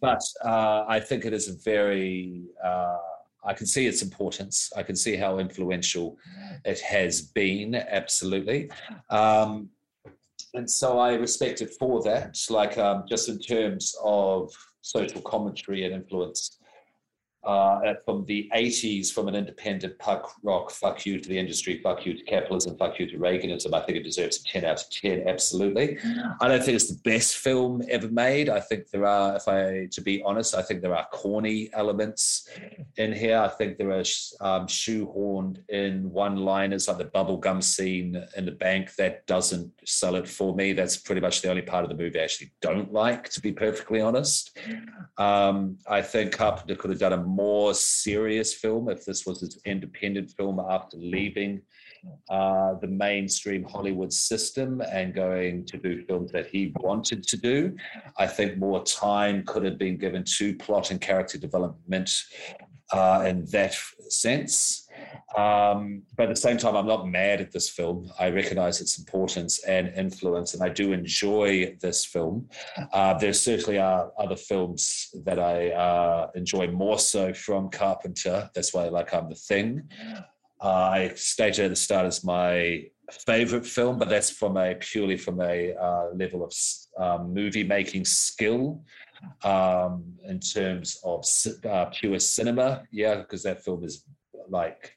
but uh, I think it is a very, uh, I can see its importance. I can see how influential it has been, absolutely. Um, and so I respect it for that, like um, just in terms of social commentary and influence. Uh, from the 80s, from an independent punk rock, fuck you to the industry, fuck you to capitalism, fuck you to Reaganism. I think it deserves a 10 out of 10, absolutely. I don't think it's the best film ever made. I think there are, if I to be honest, I think there are corny elements in here. I think there are um, shoehorned in one-liners like the bubblegum scene in the bank that doesn't sell it for me. That's pretty much the only part of the movie I actually don't like, to be perfectly honest. Um, I think Carpenter could have done a more serious film if this was his independent film after leaving uh, the mainstream Hollywood system and going to do films that he wanted to do. I think more time could have been given to plot and character development uh, in that sense. Um, but at the same time, I'm not mad at this film. I recognize its importance and influence, and I do enjoy this film. Uh, there certainly are other films that I uh, enjoy more so from Carpenter. That's why like, I like um, The Thing. I stated at the start as my favorite film, but that's from a purely from a uh, level of um, movie making skill um, in terms of uh, pure cinema. Yeah, because that film is like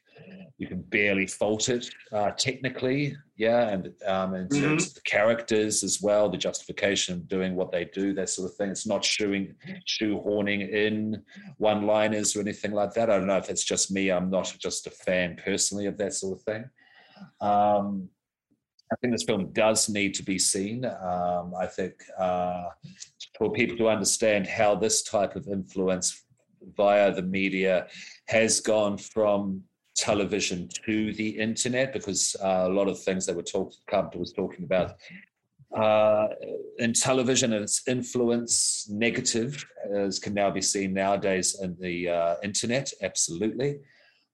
you can barely fault it uh, technically. Yeah, and um, in mm-hmm. of the characters as well, the justification of doing what they do, that sort of thing. It's not shoeing, shoehorning in one-liners or anything like that. I don't know if it's just me. I'm not just a fan personally of that sort of thing. Um, I think this film does need to be seen. Um, I think uh, for people to understand how this type of influence via the media has gone from television to the internet, because uh, a lot of things that were talked, Carpenter was talking about uh, in television and its influence negative as can now be seen nowadays in the uh, internet absolutely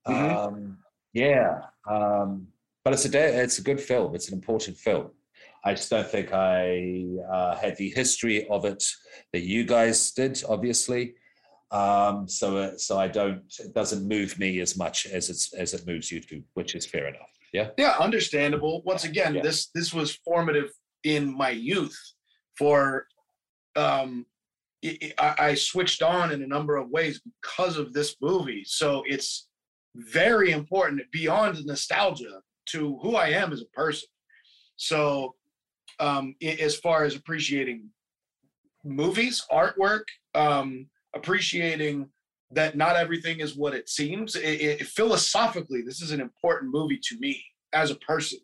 mm-hmm. um, yeah um, but it's a it's a good film. It's an important film. I just don't think I uh, had the history of it that you guys did, obviously. Um, so uh, so I don't. It doesn't move me as much as it's as it moves you to, which is fair enough. Yeah. Yeah, understandable. Once again, yeah. this this was formative in my youth. For um, it, I, I switched on in a number of ways because of this movie. So it's very important beyond nostalgia to who I am as a person. So, um, as far as appreciating movies, artwork, um, appreciating that not everything is what it seems. It, it, philosophically, this is an important movie to me as a person.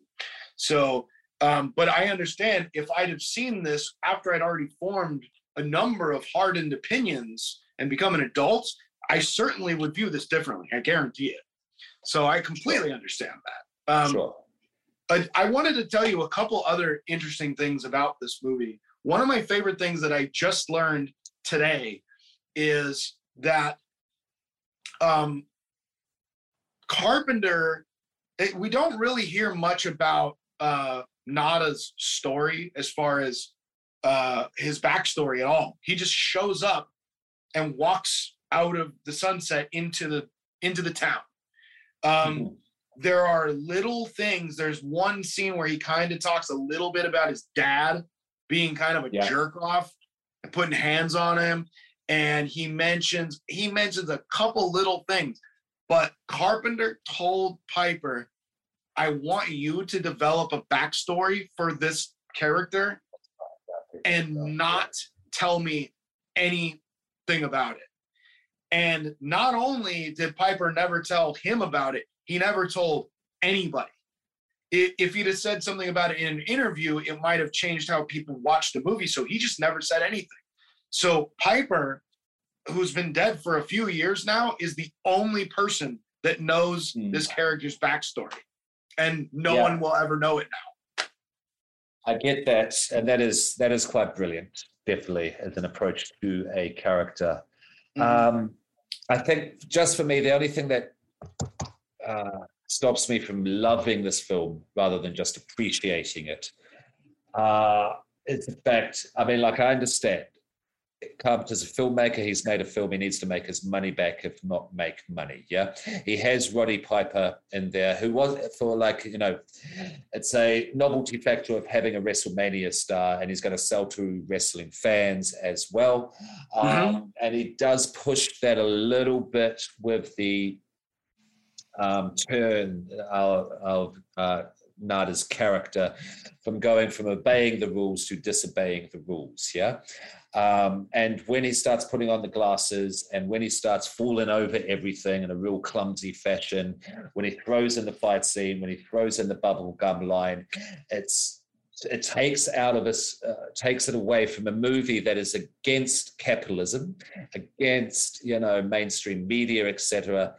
So, um, but I understand if I'd have seen this after I'd already formed a number of hardened opinions and become an adult, I certainly would view this differently. I guarantee it. So I completely understand that. Um, sure. I, I wanted to tell you a couple other interesting things about this movie. One of my favorite things that I just learned today is that um, Carpenter, it, we don't really hear much about uh, Nada's story as far as uh, his backstory at all. He just shows up and walks out of the sunset into the into the town. Um, mm-hmm there are little things. There's one scene where he kind of talks a little bit about his dad being kind of a yeah. jerk off and putting hands on him. And he mentions he mentions a couple little things, but Carpenter told Piper, "I want you to develop a backstory for this character, and not tell me anything about it." And not only did Piper never tell him about it, he never told anybody. If he'd have said something about it in an interview, it might have changed how people watched the movie. So he just never said anything. So Piper, who's been dead for a few years now, is the only person that knows mm. this character's backstory. And no yeah. one will ever know it now. I get that. And that is that is quite brilliant, definitely, as an approach to a character. Mm-hmm. Um, I think just for me, the only thing that uh, stops me from loving this film rather than just appreciating it. Uh, it's the fact, I mean, like I understand Carpenter's a filmmaker. He's made a film. He needs to make his money back, if not make money. Yeah. He has Roddy Piper in there, who was for like, you know, it's a novelty factor of having a WrestleMania star, and he's going to sell to wrestling fans as well. Mm-hmm. Um, and he does push that a little bit with the um, turn of, of uh, Nada's character from going from obeying the rules to disobeying the rules. Yeah. Um, and when he starts putting on the glasses and when he starts falling over everything in a real clumsy fashion, when he throws in the fight scene, when he throws in the bubble gum line, it's it takes out of us uh, takes it away from a movie that is against capitalism against you know mainstream media etc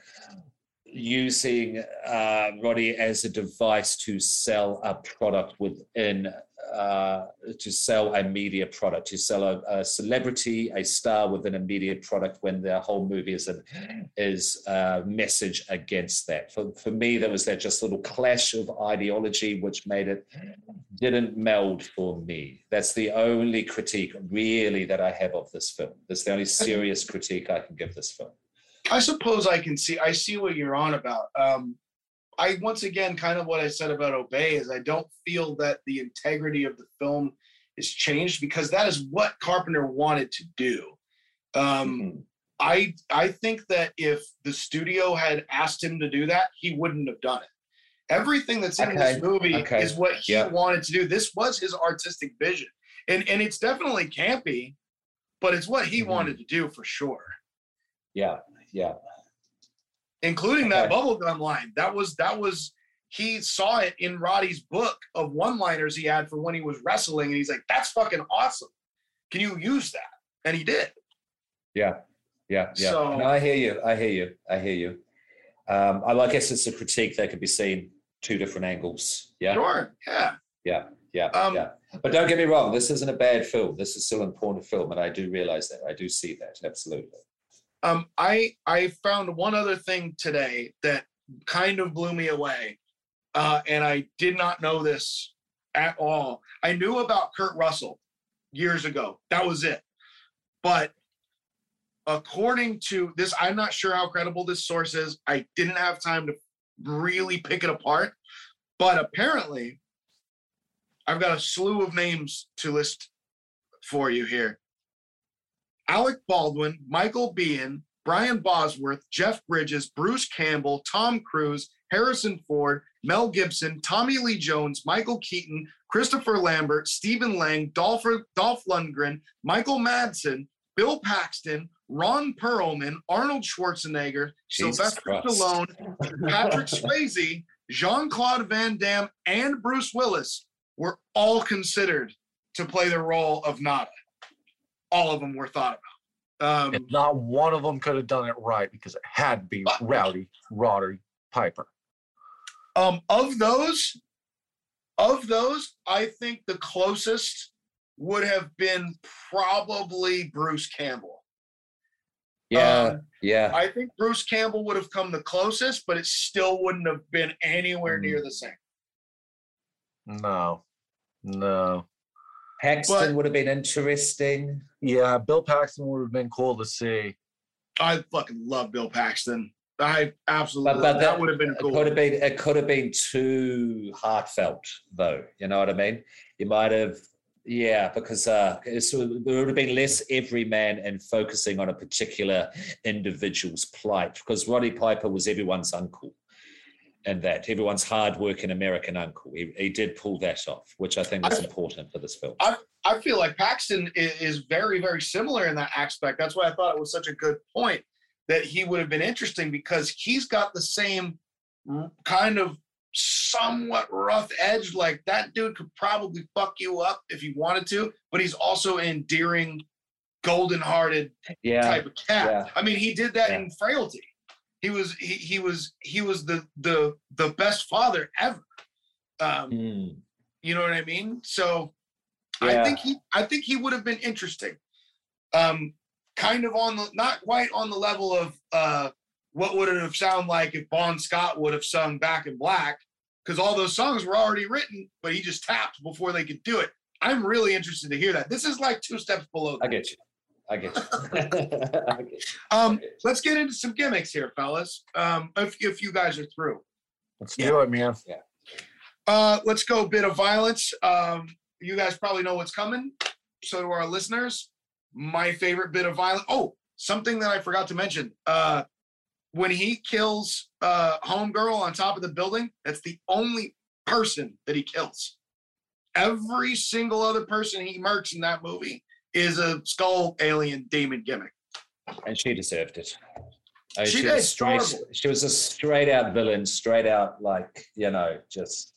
using uh, Roddy as a device to sell a product within, uh, to sell a media product, to sell a, a, celebrity, a star within a media product when the whole movie is a, is a message against that. For, for me, there was that just little clash of ideology which made it, didn't meld for me. That's the only critique really that I have of this film. That's the only serious critique I can give this film. I suppose I can see. I see what you're on about. Um, I once again kind of what I said about Obey is I don't feel that the integrity of the film is changed because that is what Carpenter wanted to do. Um, Mhm. I I think that if the studio had asked him to do that, he wouldn't have done it. Everything that's in this movie okay, is what he yeah. wanted to do. This was his artistic vision, and and it's definitely campy, but it's what he Mhm. wanted to do for sure. Yeah, yeah. Including that Okay. bubblegum line. That was that was he saw it in Roddy's book of one-liners he had for when he was wrestling, and he's like, "That's fucking awesome. Can you use that?" And he did. Yeah, yeah, yeah. So- no, I hear you. I hear you. I hear you. Um, I like guess it's a critique that could be seen two different angles. Yeah, Sure. Yeah. yeah, yeah, Um, yeah. But don't get me wrong. This isn't a bad film. This is still an important film, and I do realize that. I do see that absolutely. Um, I I found one other thing today that kind of blew me away, uh, and I did not know this at all. I knew about Kurt Russell years ago. That was it. But according to this, I'm not sure how credible this source is. I didn't have time to really pick it apart. But apparently, I've got a slew of names to list for you here. Alec Baldwin, Michael Biehn, Brian Bosworth, Jeff Bridges, Bruce Campbell, Tom Cruise, Harrison Ford, Mel Gibson, Tommy Lee Jones, Michael Keaton, Christopher Lambert, Stephen Lang, Dolph, Dolph Lundgren, Michael Madsen, Bill Paxton, Ron Perlman, Arnold Schwarzenegger, Jesus Sylvester Christ. Stallone, Patrick Swayze, Jean Claude Van Damme, and Bruce Willis were all considered to play the role of Nada. All of them were thought about. Um, And not one of them could have done it right because it had to be Rowdy Roddy Piper. um, of those, of those, I think the closest would have been probably Bruce Campbell. Yeah, Um, yeah. I think Bruce Campbell would have come the closest, but it still wouldn't have been anywhere near the same. No, no. Paxton but- would have been interesting. Yeah, Bill Paxton would have been cool to see. I fucking love Bill Paxton. I absolutely But, but that, would have been It could have been. It could have been too heartfelt, though. You know what I mean? You might have. Yeah, because uh, it's, there would have been less everyman and focusing on a particular individual's plight. Because Roddy Piper was everyone's uncle, and that everyone's hardworking American uncle. He, he did pull that off, which I think is I- important for this film. I feel like Paxton is, is very, very similar in that aspect. That's why I thought it was such a good point that he would have been interesting because he's got the same kind of somewhat rough edge. Like that dude could probably fuck you up if he wanted to, but he's also an endearing, golden hearted yeah, type of cat. yeah. I mean, he did that Yeah. in Frailty. He was he, he was he was the the the best father ever. Um, Mm. you know what I mean? So I think he I think he would have been interesting. Um kind of on the not quite on the level of uh what would it have sounded like if Bon Scott would have sung Back in Black because all those songs were already written, but he just tapped before they could do it. I'm really interested to hear that. This is like two steps below. I get you. I get you. I get you. Um, let's get into some gimmicks here, fellas. Um, if if you guys are through. Let's Yeah. do it, man. Uh, let's go bit of violence. Um, you guys probably know what's coming. So do our listeners. My favorite bit of violence. Oh, something that I forgot to mention. Uh, when he kills uh, Homegirl on top of the building, that's the only person that he kills. Every single other person he murks in that movie is a skull alien demon gimmick. and she deserved it. Oh, She was did, straight. She was a straight out villain, straight out like you know, just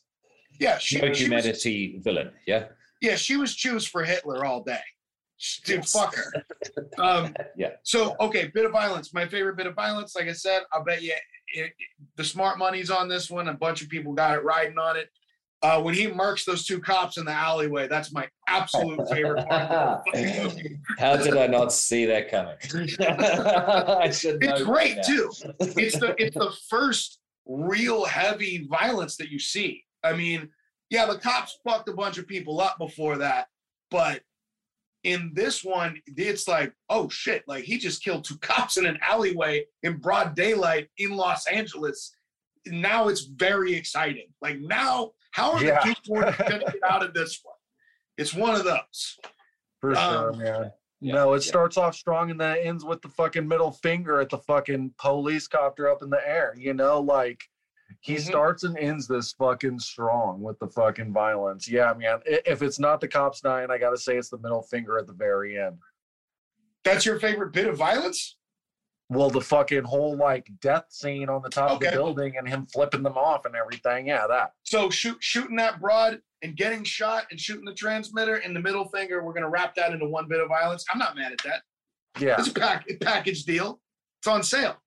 Yeah, she, no she was, humanity villain. Yeah, yeah, she was choose for Hitler all day. Dude, Yes. fuck her. Um, yeah. So, okay, bit of violence. My favorite bit of violence, like I said, I'll bet you it, the smart money's on this one. A bunch of people got it riding on it. Uh, when he marks those two cops in the alleyway, that's my absolute favorite part. of the fucking movie. How did I not see that coming? I should know It's great that. too. It's the it's the first real heavy violence that you see. I mean, yeah, the cops fucked a bunch of people up before that, but in this one, it's like, oh shit, like he just killed two cops in an alleyway in broad daylight in Los Angeles. now it's very exciting. Like now, how are Yeah. the two forties going to get out of this one? It's one of those. For Um, sure, man. yeah, no, it yeah. starts off strong and then it ends with the fucking middle finger at the fucking police copter up in the air. You know, like he Mhm. starts and ends this fucking strong with the fucking violence. Yeah, man. If it's not the cops dying, I gotta say it's the middle finger at the very end. That's your favorite bit of violence? Well, the fucking whole like death scene on the top of the building and him flipping them off and everything. Yeah, that. So shoot, shooting that broad and getting shot and shooting the transmitter and the middle finger. We're going to wrap that into one bit of violence. I'm not mad at that. Yeah. It's a pack, a package deal. It's on sale.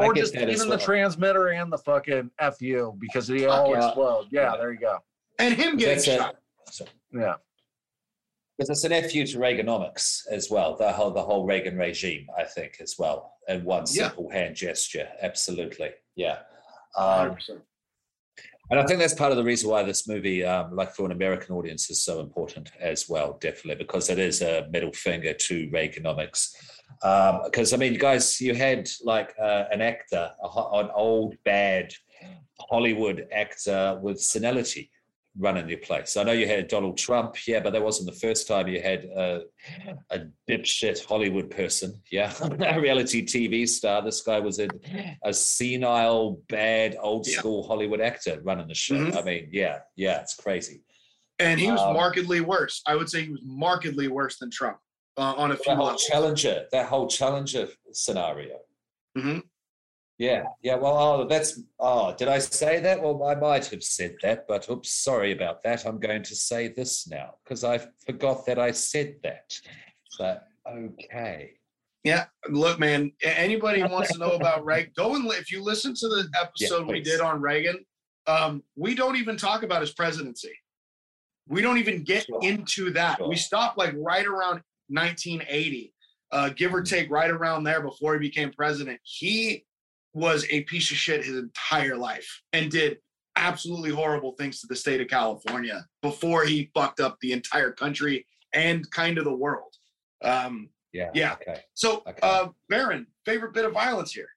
I Or get just that as even the transmitter and the fucking FU because they Fuck all yeah. explode. Yeah, Yeah. there you go. And him getting That's a- shot. Yeah. Because it's an FU to Reaganomics as well, the whole the whole Reagan regime, I think, as well, in one Yeah. simple hand gesture. Absolutely, yeah. 100%. Um, and I think that's part of the reason why this movie, um, like for an American audience, is so important as well. Definitely, because it is a middle finger to Reaganomics. Because I mean, guys, you had like uh, an actor, a, ho- an old bad Hollywood actor with senility running your place. I know you had Donald Trump, yeah, but that wasn't the first time you had a, a dipshit Hollywood person, yeah, a reality TV star. This guy was a, a senile, bad, old Yeah. school Hollywood actor running the show. Mhm. I mean, yeah, yeah, it's crazy. And he was Um, markedly worse. I would say he was markedly worse than Trump uh, on a few That challenger, that whole challenger scenario. Mhm. Yeah, yeah. Well, oh, that's. Oh, did I say that? Well, I might have said that, but oops, sorry about that. I'm going to say this now because I forgot that I said that. But okay. Yeah, look, man. Anybody wants to know about Reagan, go and if you listen to the episode we did on Reagan, um, we don't even talk about his presidency. We don't even get Sure. into that. We stop like right around 1980, uh, give or Mhm. take, right around there before he became president. He was a piece of shit his entire life and did absolutely horrible things to the state of California before he fucked up the entire country and kind of the world. Um, Yeah. Yeah. Okay. so, Okay. uh, Baron, favorite bit of violence here?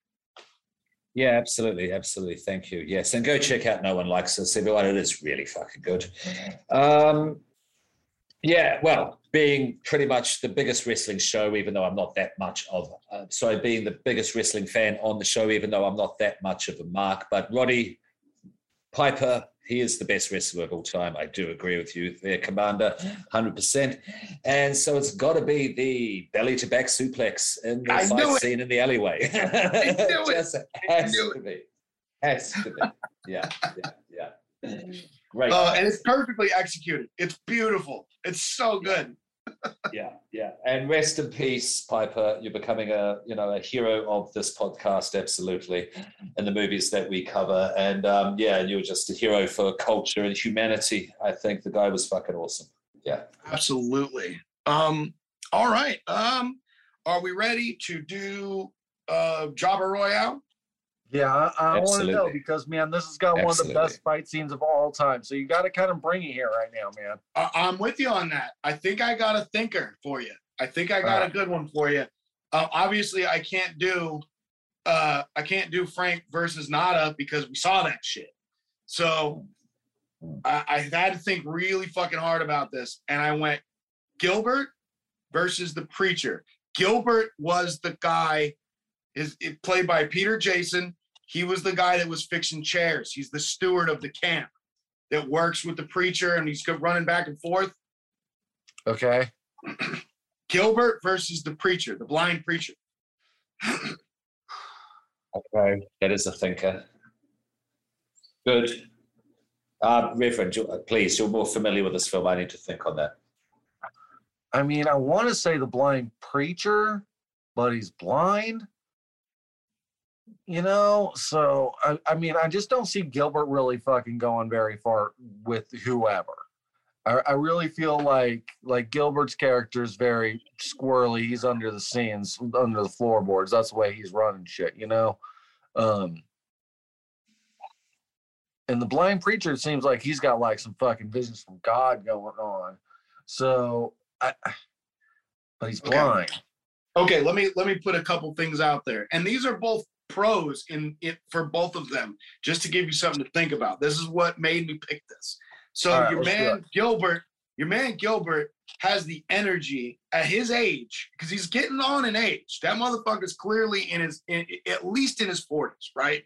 Yeah, absolutely, absolutely. Thank you. Yes, and go check out No One Likes Us, everyone. It is really fucking good. Um, yeah, well, being pretty much the biggest wrestling show, even though I'm not that much of, uh, sorry, being the biggest wrestling fan on the show, even though I'm not that much of a mark. But Roddy Piper, he is the best wrestler of all time. I do agree with you there, Commander, 100%. And so it's got to be the belly to back suplex in the I fight scene in the alleyway. I knew it. Just has knew to be. Has to be. Yeah, yeah, yeah. Great. Uh, and it's perfectly executed. It's beautiful. It's so good. Yeah, yeah. And rest in peace, Piper. You're becoming a you know a hero of this podcast, absolutely, and the movies that we cover. And um, yeah, you're just a hero for culture and humanity. I think the guy was fucking awesome. Yeah. Absolutely. Um, all right. Um, are we ready to do uh Jobber Royale? Yeah, I, I want to know because man, this has got one of the best fight scenes of all time. So you got to kind of bring it here right now, man. I- I'm with you on that. I think I got a thinker for you. I think I got a good one for you. Uh, obviously, I can't do uh I can't do Frank versus Nada because we saw that shit. So I, I had to think really fucking hard about this, and I went Gilbert versus the preacher. Gilbert was the guy is it played by Peter Jason. He was the guy that was fixing chairs. He's the steward of the camp that works with the preacher, and he's running back and forth. Okay. Gilbert versus the preacher, the blind preacher. Okay. That is a thinker. Good. Uh, Reverend, uh, please, you're more familiar with this film. I need to think on that. I mean, I want to say the blind preacher, but he's blind. You know, so I, I mean, I just don't see Gilbert really fucking going very far with whoever. I, I really feel like like Gilbert's character is very squirrely. He's under the scenes, under the floorboards. That's the way he's running shit, you know. Um, and the blind preacher it seems like he's got like some fucking visions from God going on. So I, but he's Okay. blind. Okay, let me let me put a couple things out there. And these are both pros in it for both of them, just to give you something to think about. This is what made me pick this. So right, your man Gilbert, your man Gilbert has the energy at his age because he's getting on in age. That motherfucker's clearly in his in, at least in his 40s, right?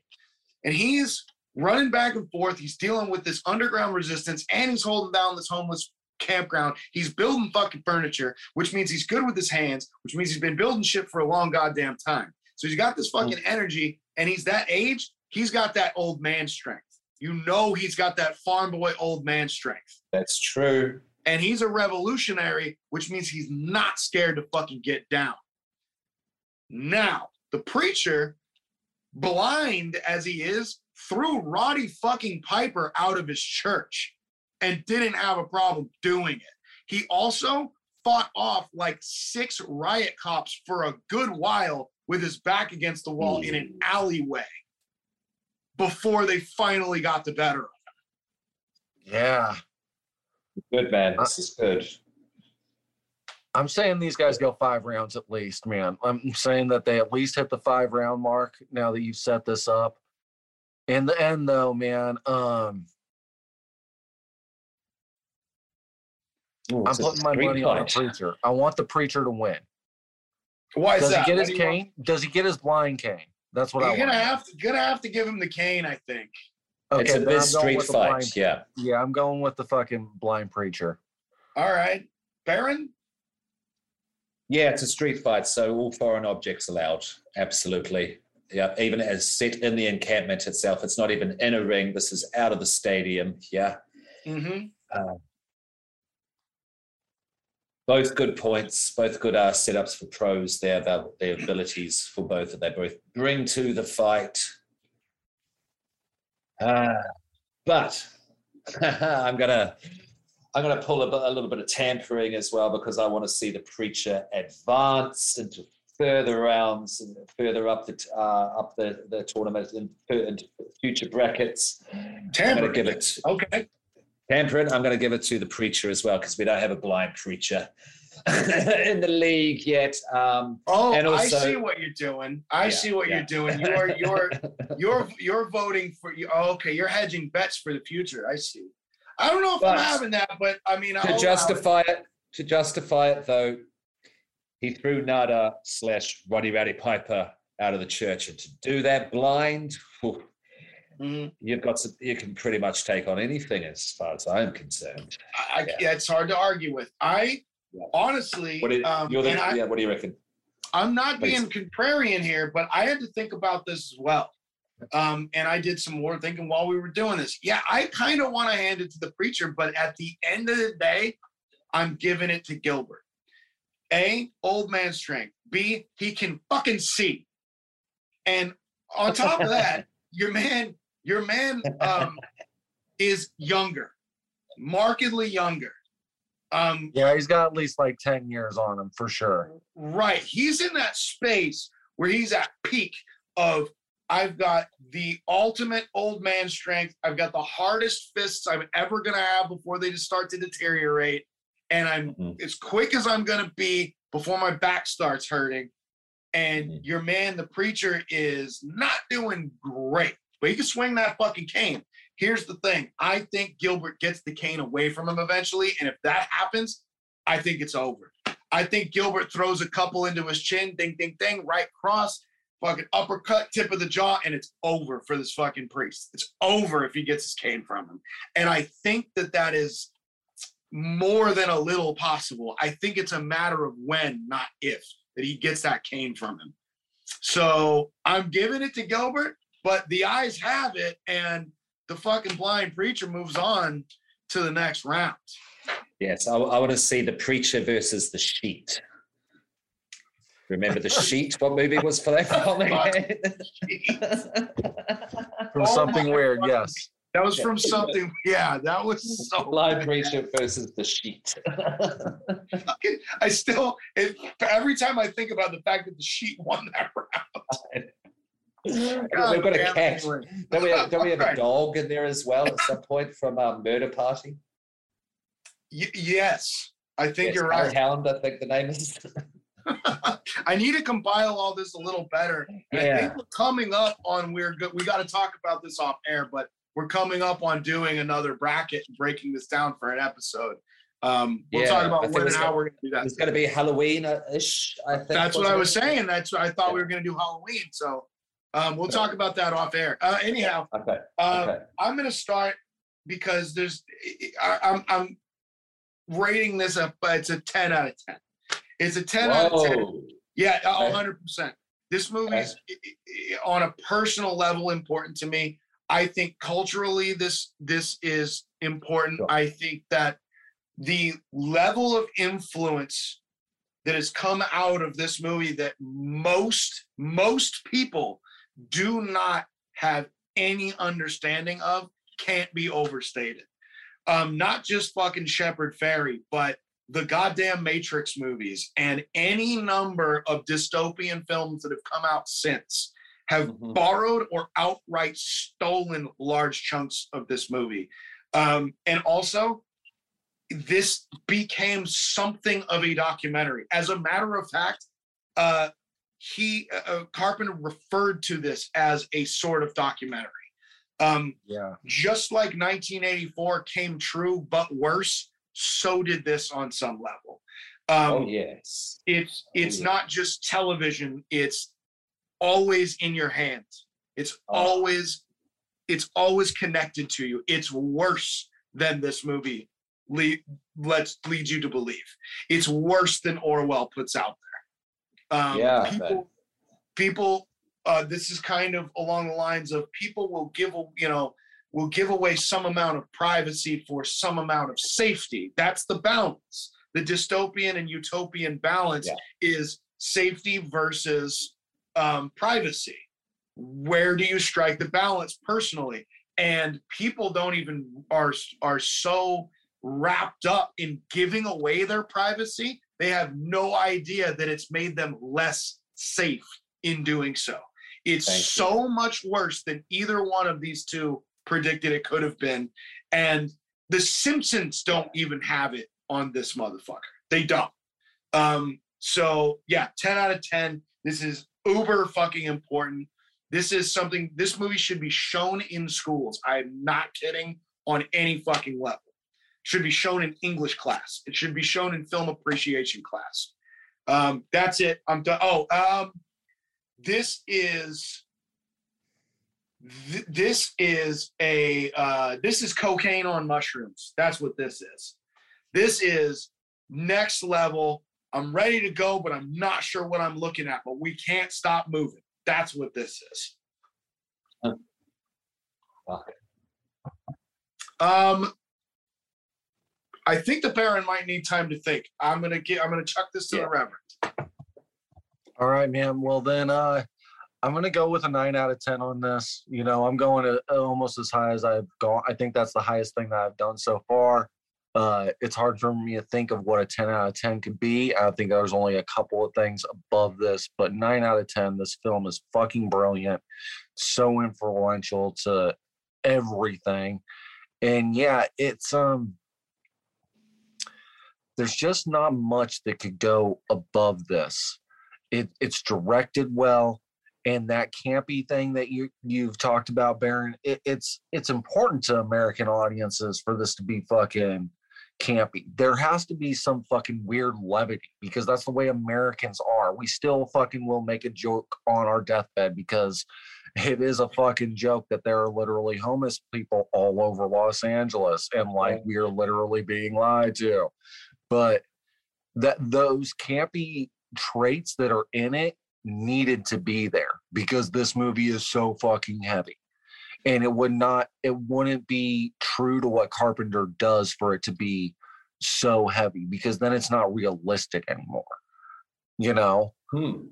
And he's running back and forth. He's dealing with this underground resistance and he's holding down this homeless campground. He's building fucking furniture, which means he's good with his hands, which means he's been building shit for a long goddamn time. So he's got this fucking mm. energy and he's that age, he's got that old man strength. You know he's got that farm boy old man strength. That's true. And he's a revolutionary, which means he's not scared to fucking get down. Now, the preacher, blind as he is, threw Roddy fucking Piper out of his church and didn't have a problem doing it. He also fought off like six riot cops for a good while with his back against the wall in an alleyway before they finally got the better of him. Yeah. Good man. This is good. I'm saying these guys go five rounds at least, man. I'm saying that they at least hit the five round mark now that you've set this up. In the end, though, man, um, Ooh, I'm putting my three money on the preacher. I want the preacher to win. It. Why is Does he get his do you want? cane? Does he get his blind cane? That's what I You're want. gonna have to gonna have to give him the cane, I think. Okay, it's a then bit I'm street fight. blind- Yeah. Yeah, I'm going with the fucking blind preacher. All right, Baron. Yeah, it's a street fight, so all foreign objects allowed. Absolutely. Yeah, even as set in the encampment itself. It's not even in a ring. This is out of the stadium. Yeah. Mm-hmm. Both good points, both good uh, setups for pros there, their, their abilities for both that they both bring to the fight. Uh, but I'm gonna I'm gonna pull a, bit- a little bit of tampering as well because I want to see the preacher advance into further rounds and further up the uh, up the, the tournament and into future brackets. I'm gonna give it Okay. Tampering, I'm going to give it to the preacher as well because we don't have a blind preacher in the league yet. Um, Oh, And I see what you're doing. I Yeah, see what yeah. you're doing. You're you're you're you're voting for you. Oh, okay, you're hedging bets for the future. I see. I don't know if I'm having that, but I mean, I'll to it. justify it, to justify it though, he threw Nada slash Roddy Rowdy Piper out of the church, and to do that blind, whew, Mhm. you've got to, you can pretty much take on anything as far as I'm concerned. I, I, Yeah. yeah, it's hard to argue with. I Yeah. honestly, What do you, um, the, I, yeah, what do you reckon? I'm not Please. being contrarian here, but I had to think about this as well. Um, and I did some more thinking while we were doing this. Yeah, I kind of want to hand it to the preacher, but at the end of the day, I'm giving it to Gilbert. A, old man strength. B, he can fucking see. And on top of that, your man, your man um, is younger, markedly younger. Um, Yeah, he's got at least like 10 years on him for sure. Right. He's in that space where he's at peak of I've got the ultimate old man strength. I've got the hardest fists I'm ever gonna have before they just start to deteriorate. And I'm Mhm. as quick as I'm gonna be before my back starts hurting. And Mhm. your man, the preacher, is not doing great, but he can swing that fucking cane. Here's the thing I think Gilbert gets the cane away from him eventually. And if that happens, I think it's over. I think Gilbert throws a couple into his chin, ding, ding, ding, right cross, fucking uppercut, tip of the jaw, and it's over for this fucking priest. It's over if he gets his cane from him. And I think that that is more than a little possible. I think it's a matter of when, not if, that he gets that cane from him. So I'm giving it to Gilbert, but the eyes have it, and the fucking blind preacher moves on to the next round. Yes, I, I want to see the preacher versus the sheet. Remember the sheet? What movie was for that from again? Oh something weird, oh fucking- yes. That was from something. Yeah, that was so. Blind preacher versus the sheet. I still, it, every time I think about the fact that the sheet won that round. We've got a cat. Don't we have, don't we have a dog in there as well at some point from um, Murder Party? Y- yes, I think Yes, you're right. Hellhound, I think the name is. I need to compile all this a little better. And I think we're coming up on we're good. we got to talk about this off air, but we're coming up on doing another bracket and breaking this down for an episode. Um, we'll Yeah, talk about when and how we're going to do that. It's going to be Halloween-ish, I think. That's what I was saying. That's what I thought we were going to do Halloween. So um, we'll talk about that off air. Uh, anyhow, Okay. uh, Okay. I'm going to start because there's I, I'm I'm rating this up, but it's a 10 out of 10. It's a 10 out of 10. Yeah, a Okay. hundred percent. This movie's i- i- on a personal level important to me. I think culturally this this is important. Sure. I think that the level of influence that has come out of this movie that most most people do not have any understanding of can't be overstated. Um, not just fucking Shepard Fairey, but the goddamn Matrix movies and any number of dystopian films that have come out since have Mhm. borrowed or outright stolen large chunks of this movie. Um, and also, this became something of a documentary. As a matter of fact, uh, he uh, Carpenter referred to this as a sort of documentary. Um, Yeah. just like 1984 came true but worse so did this on some level um, oh, yes. it's it's yeah. not just television it's always in your hands it's Oh. always it's always connected to you it's worse than this movie lead let's lead you to believe it's worse than orwell puts out there um, Yeah, people people uh, this is kind of along the lines of people will give you know will give away some amount of privacy for some amount of safety. That's the balance. The dystopian and utopian balance Yeah. is safety versus um, privacy. Where do you strike the balance personally? And people don't even are are so wrapped up in giving away their privacy they have no idea that it's made them less safe in doing so. It's Thank you. so much worse than either one of these two predicted it could have been and the simpsons don't even have it on this motherfucker. They don't. Um so yeah 10 out of 10 this is uber fucking important. This is something this movie should be shown in schools. I'm not kidding on any fucking level should be shown in english class. It should be shown in film appreciation class. Um that's it. I'm done. Oh um this is th- this is a uh this is cocaine on mushrooms. That's what this is. This is next level. I'm ready to go but i'm not sure what i'm looking at but we can't stop moving. That's what this is. Um i think the baron might need time to think i'm gonna get i'm gonna chuck this to Yeah. the reverend All right, man. Well, then uh, I'm going to go with a nine out of 10 on this. You know, I'm going to almost as high as I've gone. I think that's the highest thing that I've done so far. Uh, it's hard for me to think of what a 10 out of 10 could be. I think there's only a couple of things above this, but nine out of 10, this film is fucking brilliant. So influential to everything. And yeah, it's, um, there's just not much that could go above this. It, it's directed well and that campy thing that you you've talked about baron it, it's it's important to american audiences for this to be fucking campy. There has to be some fucking weird levity because that's the way americans are. We still fucking will make a joke on our deathbed because it is a fucking joke that there are literally homeless people all over los angeles and like we are literally being lied to but that those campy traits that are in it needed to be there because this movie is so fucking heavy and it would not it wouldn't be true to what carpenter does for it to be so heavy because then it's not realistic anymore you know Hmm.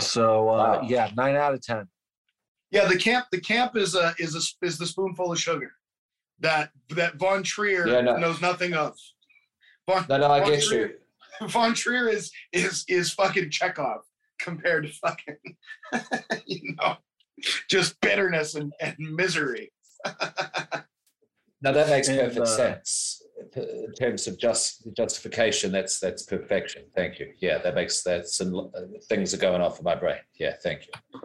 so uh Wow. yeah nine out of ten Yeah, the camp the camp is a is a is the spoonful of sugar that that Von Trier Yeah, no. knows nothing of. Von, No, no, I Von get you. Trier, Von Trier is is is fucking Chekhov compared to fucking you know just bitterness and, and misery. now that makes And, perfect uh, sense. in terms of just justification, that's that's perfection. Thank you. Yeah, that makes that some uh, things are going off in my brain. Yeah, thank you.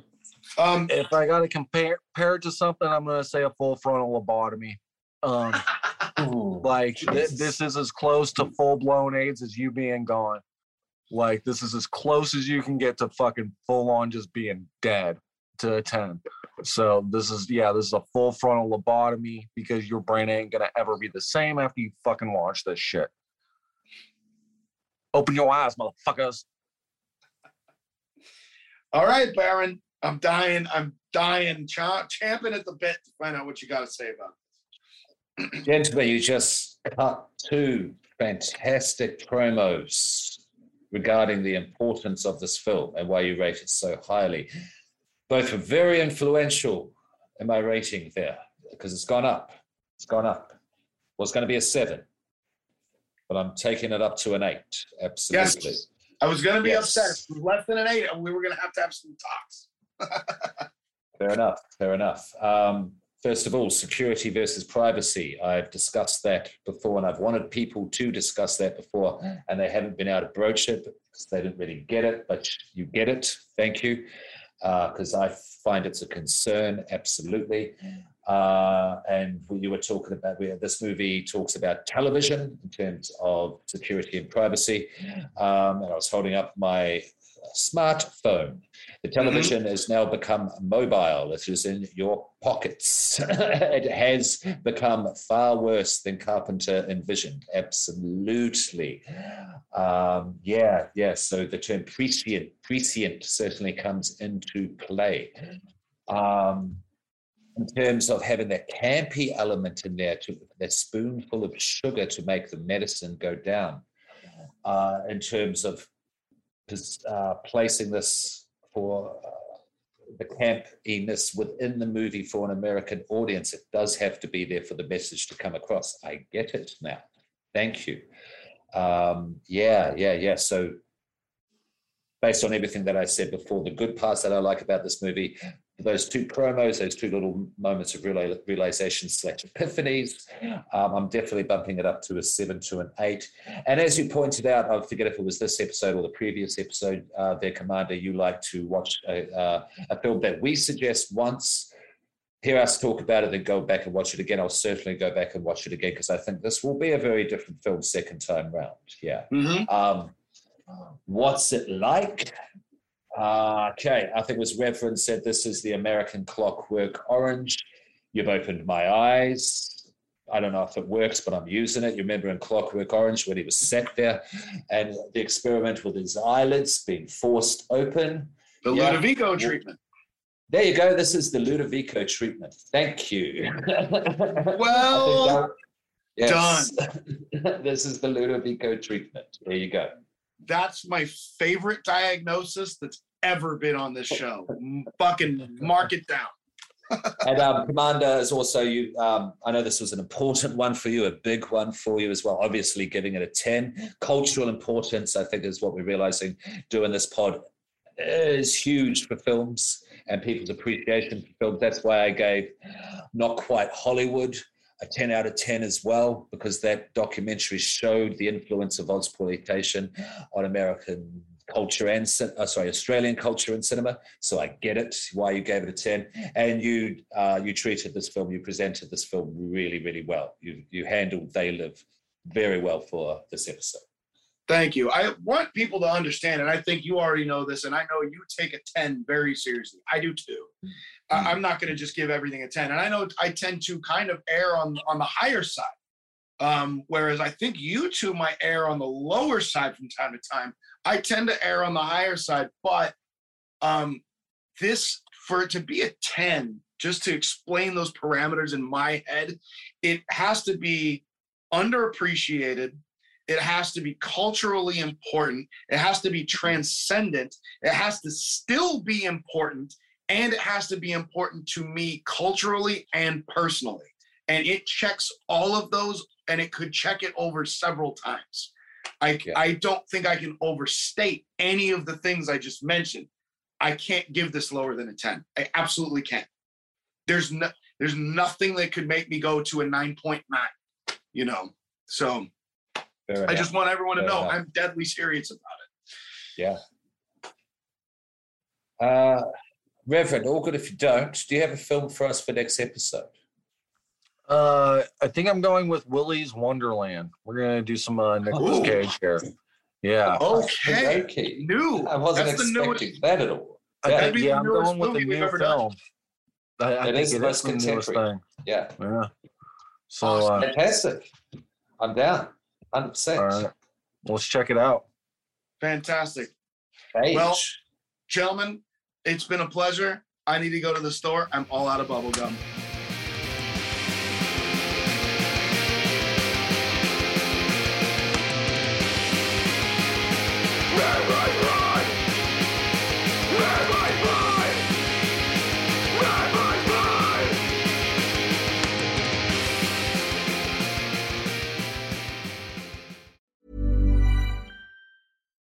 Um, If I got to compare, compare it to something, I'm going to say a full frontal lobotomy. Um, like th- this is as close to full blown AIDS as you being gone. Like this is as close as you can get to fucking full on just being dead to a 10. So this is yeah, this is a full frontal lobotomy because your brain ain't gonna ever be the same after you fucking watch this shit. Open your eyes, motherfuckers. all right, Baron. I'm dying. I'm dying, cha- champing at the bit to find out what you got to say about. Gentlemen, you just cut two fantastic promos regarding the importance of this film and why you rate it so highly. Both were very influential in my rating there because it's gone up. It's gone up. Was going to be a seven, but I'm taking it up to an eight. Absolutely. Yes. I was going to be Yes. upset. It was less than an eight, and we were going to have to have some talks. Fair enough. Fair enough. Um, first of all, security versus privacy. I've discussed that before, and I've wanted people to discuss that before, and they haven't been able to broach it because they didn't really get it. But you get it. Thank you, because I find it's a concern. Absolutely. Uh, and you were talking about where this movie talks about television in terms of security and privacy. Um, and I was holding up my smartphone. The television has now become mobile. It is in your pockets. it has become far worse than Carpenter envisioned. Absolutely. Um, yeah, yeah. So the term prescient, prescient certainly comes into play. Um, in terms of having that campy element in there, to that spoonful of sugar to make the medicine go down. Uh, in terms of uh, placing this for uh, the campiness within the movie for an American audience, it does have to be there for the message to come across. I get it now. Thank you. Um, yeah, yeah, yeah. So, based on everything that I said before, the good parts that I like about this movie, those two promos, those two little moments of real, realization slash epiphanies, um, I'm definitely bumping it up to a seven to an eight. And as you pointed out, I forget if it was this episode or the previous episode, uh, there, Commander, you like to watch a, uh, a film that we suggest once, hear us talk about it, then go back and watch it again. I'll certainly go back and watch it again because I think this will be a very different film second time round. Yeah. Mm-hmm. Um, what's it like? Uh, okay, I think it was Reverend said this is the American Clockwork Orange. You've opened my eyes. I don't know if it works, but I'm using it. You remember in Clockwork Orange when he was sat there and the experiment with his eyelids being forced open. The Yeah. Ludovico treatment. There you go. This is the Ludovico treatment. Thank you. Well Yes. this is the Ludovico treatment. There you go. That's my favorite diagnosis that's ever been on this show. Fucking mark it down. And um, Commander is also you. Um, I know this was an important one for you, a big one for you as well. Obviously, giving it a ten. Cultural importance, I think, is what we're realizing doing this pod is huge for films and people's appreciation for films. That's why I gave Not Quite Hollywood a 10 out of 10 as well, because that documentary showed the influence of exploitation on American culture and uh, sorry Australian culture and cinema. So I get it why you gave it a ten, and you uh, you treated this film, you presented this film really really well. You you handled They Live very well for this episode. Thank you. I want people to understand, and I think you already know this, and I know you take a 10 very seriously. I do too. I- I'm not going to just give everything a 10. And I know I tend to kind of err on, on the higher side. Um, whereas I think you two might err on the lower side from time to time. I tend to err on the higher side, but um, this, for it to be a 10, just to explain those parameters in my head, it has to be underappreciated. It has to be culturally important. It has to be transcendent. It has to still be important and it has to be important to me culturally and personally. And it checks all of those and it could check it over several times i Yeah. i don't think i can overstate any of the things i just mentioned i can't give this lower than a 10 i absolutely can't there's no there's nothing that could make me go to a 9.9 you know So I just want everyone to Fair know enough. I'm deadly serious about it. Yeah. Uh, Reverend, all good if you don't. Do you have a film for us for next episode? Uh, I think I'm going with Willy's Wonderland. We're gonna do some uh, Nicolas Ooh. Cage here. Yeah, Okay. Okay. New. I wasn't That's expecting newest. that at all. I Yeah. think, be yeah, the I'm going with the new film. I, I It think is it most the contemporary. thing. Yeah. Yeah. So, uh, Fantastic. I'm down. 100%. all right, let's check it out. Fantastic. Page. Well- Gentlemen, it's been a pleasure. I need to go to the store. I'm all out of bubble gum.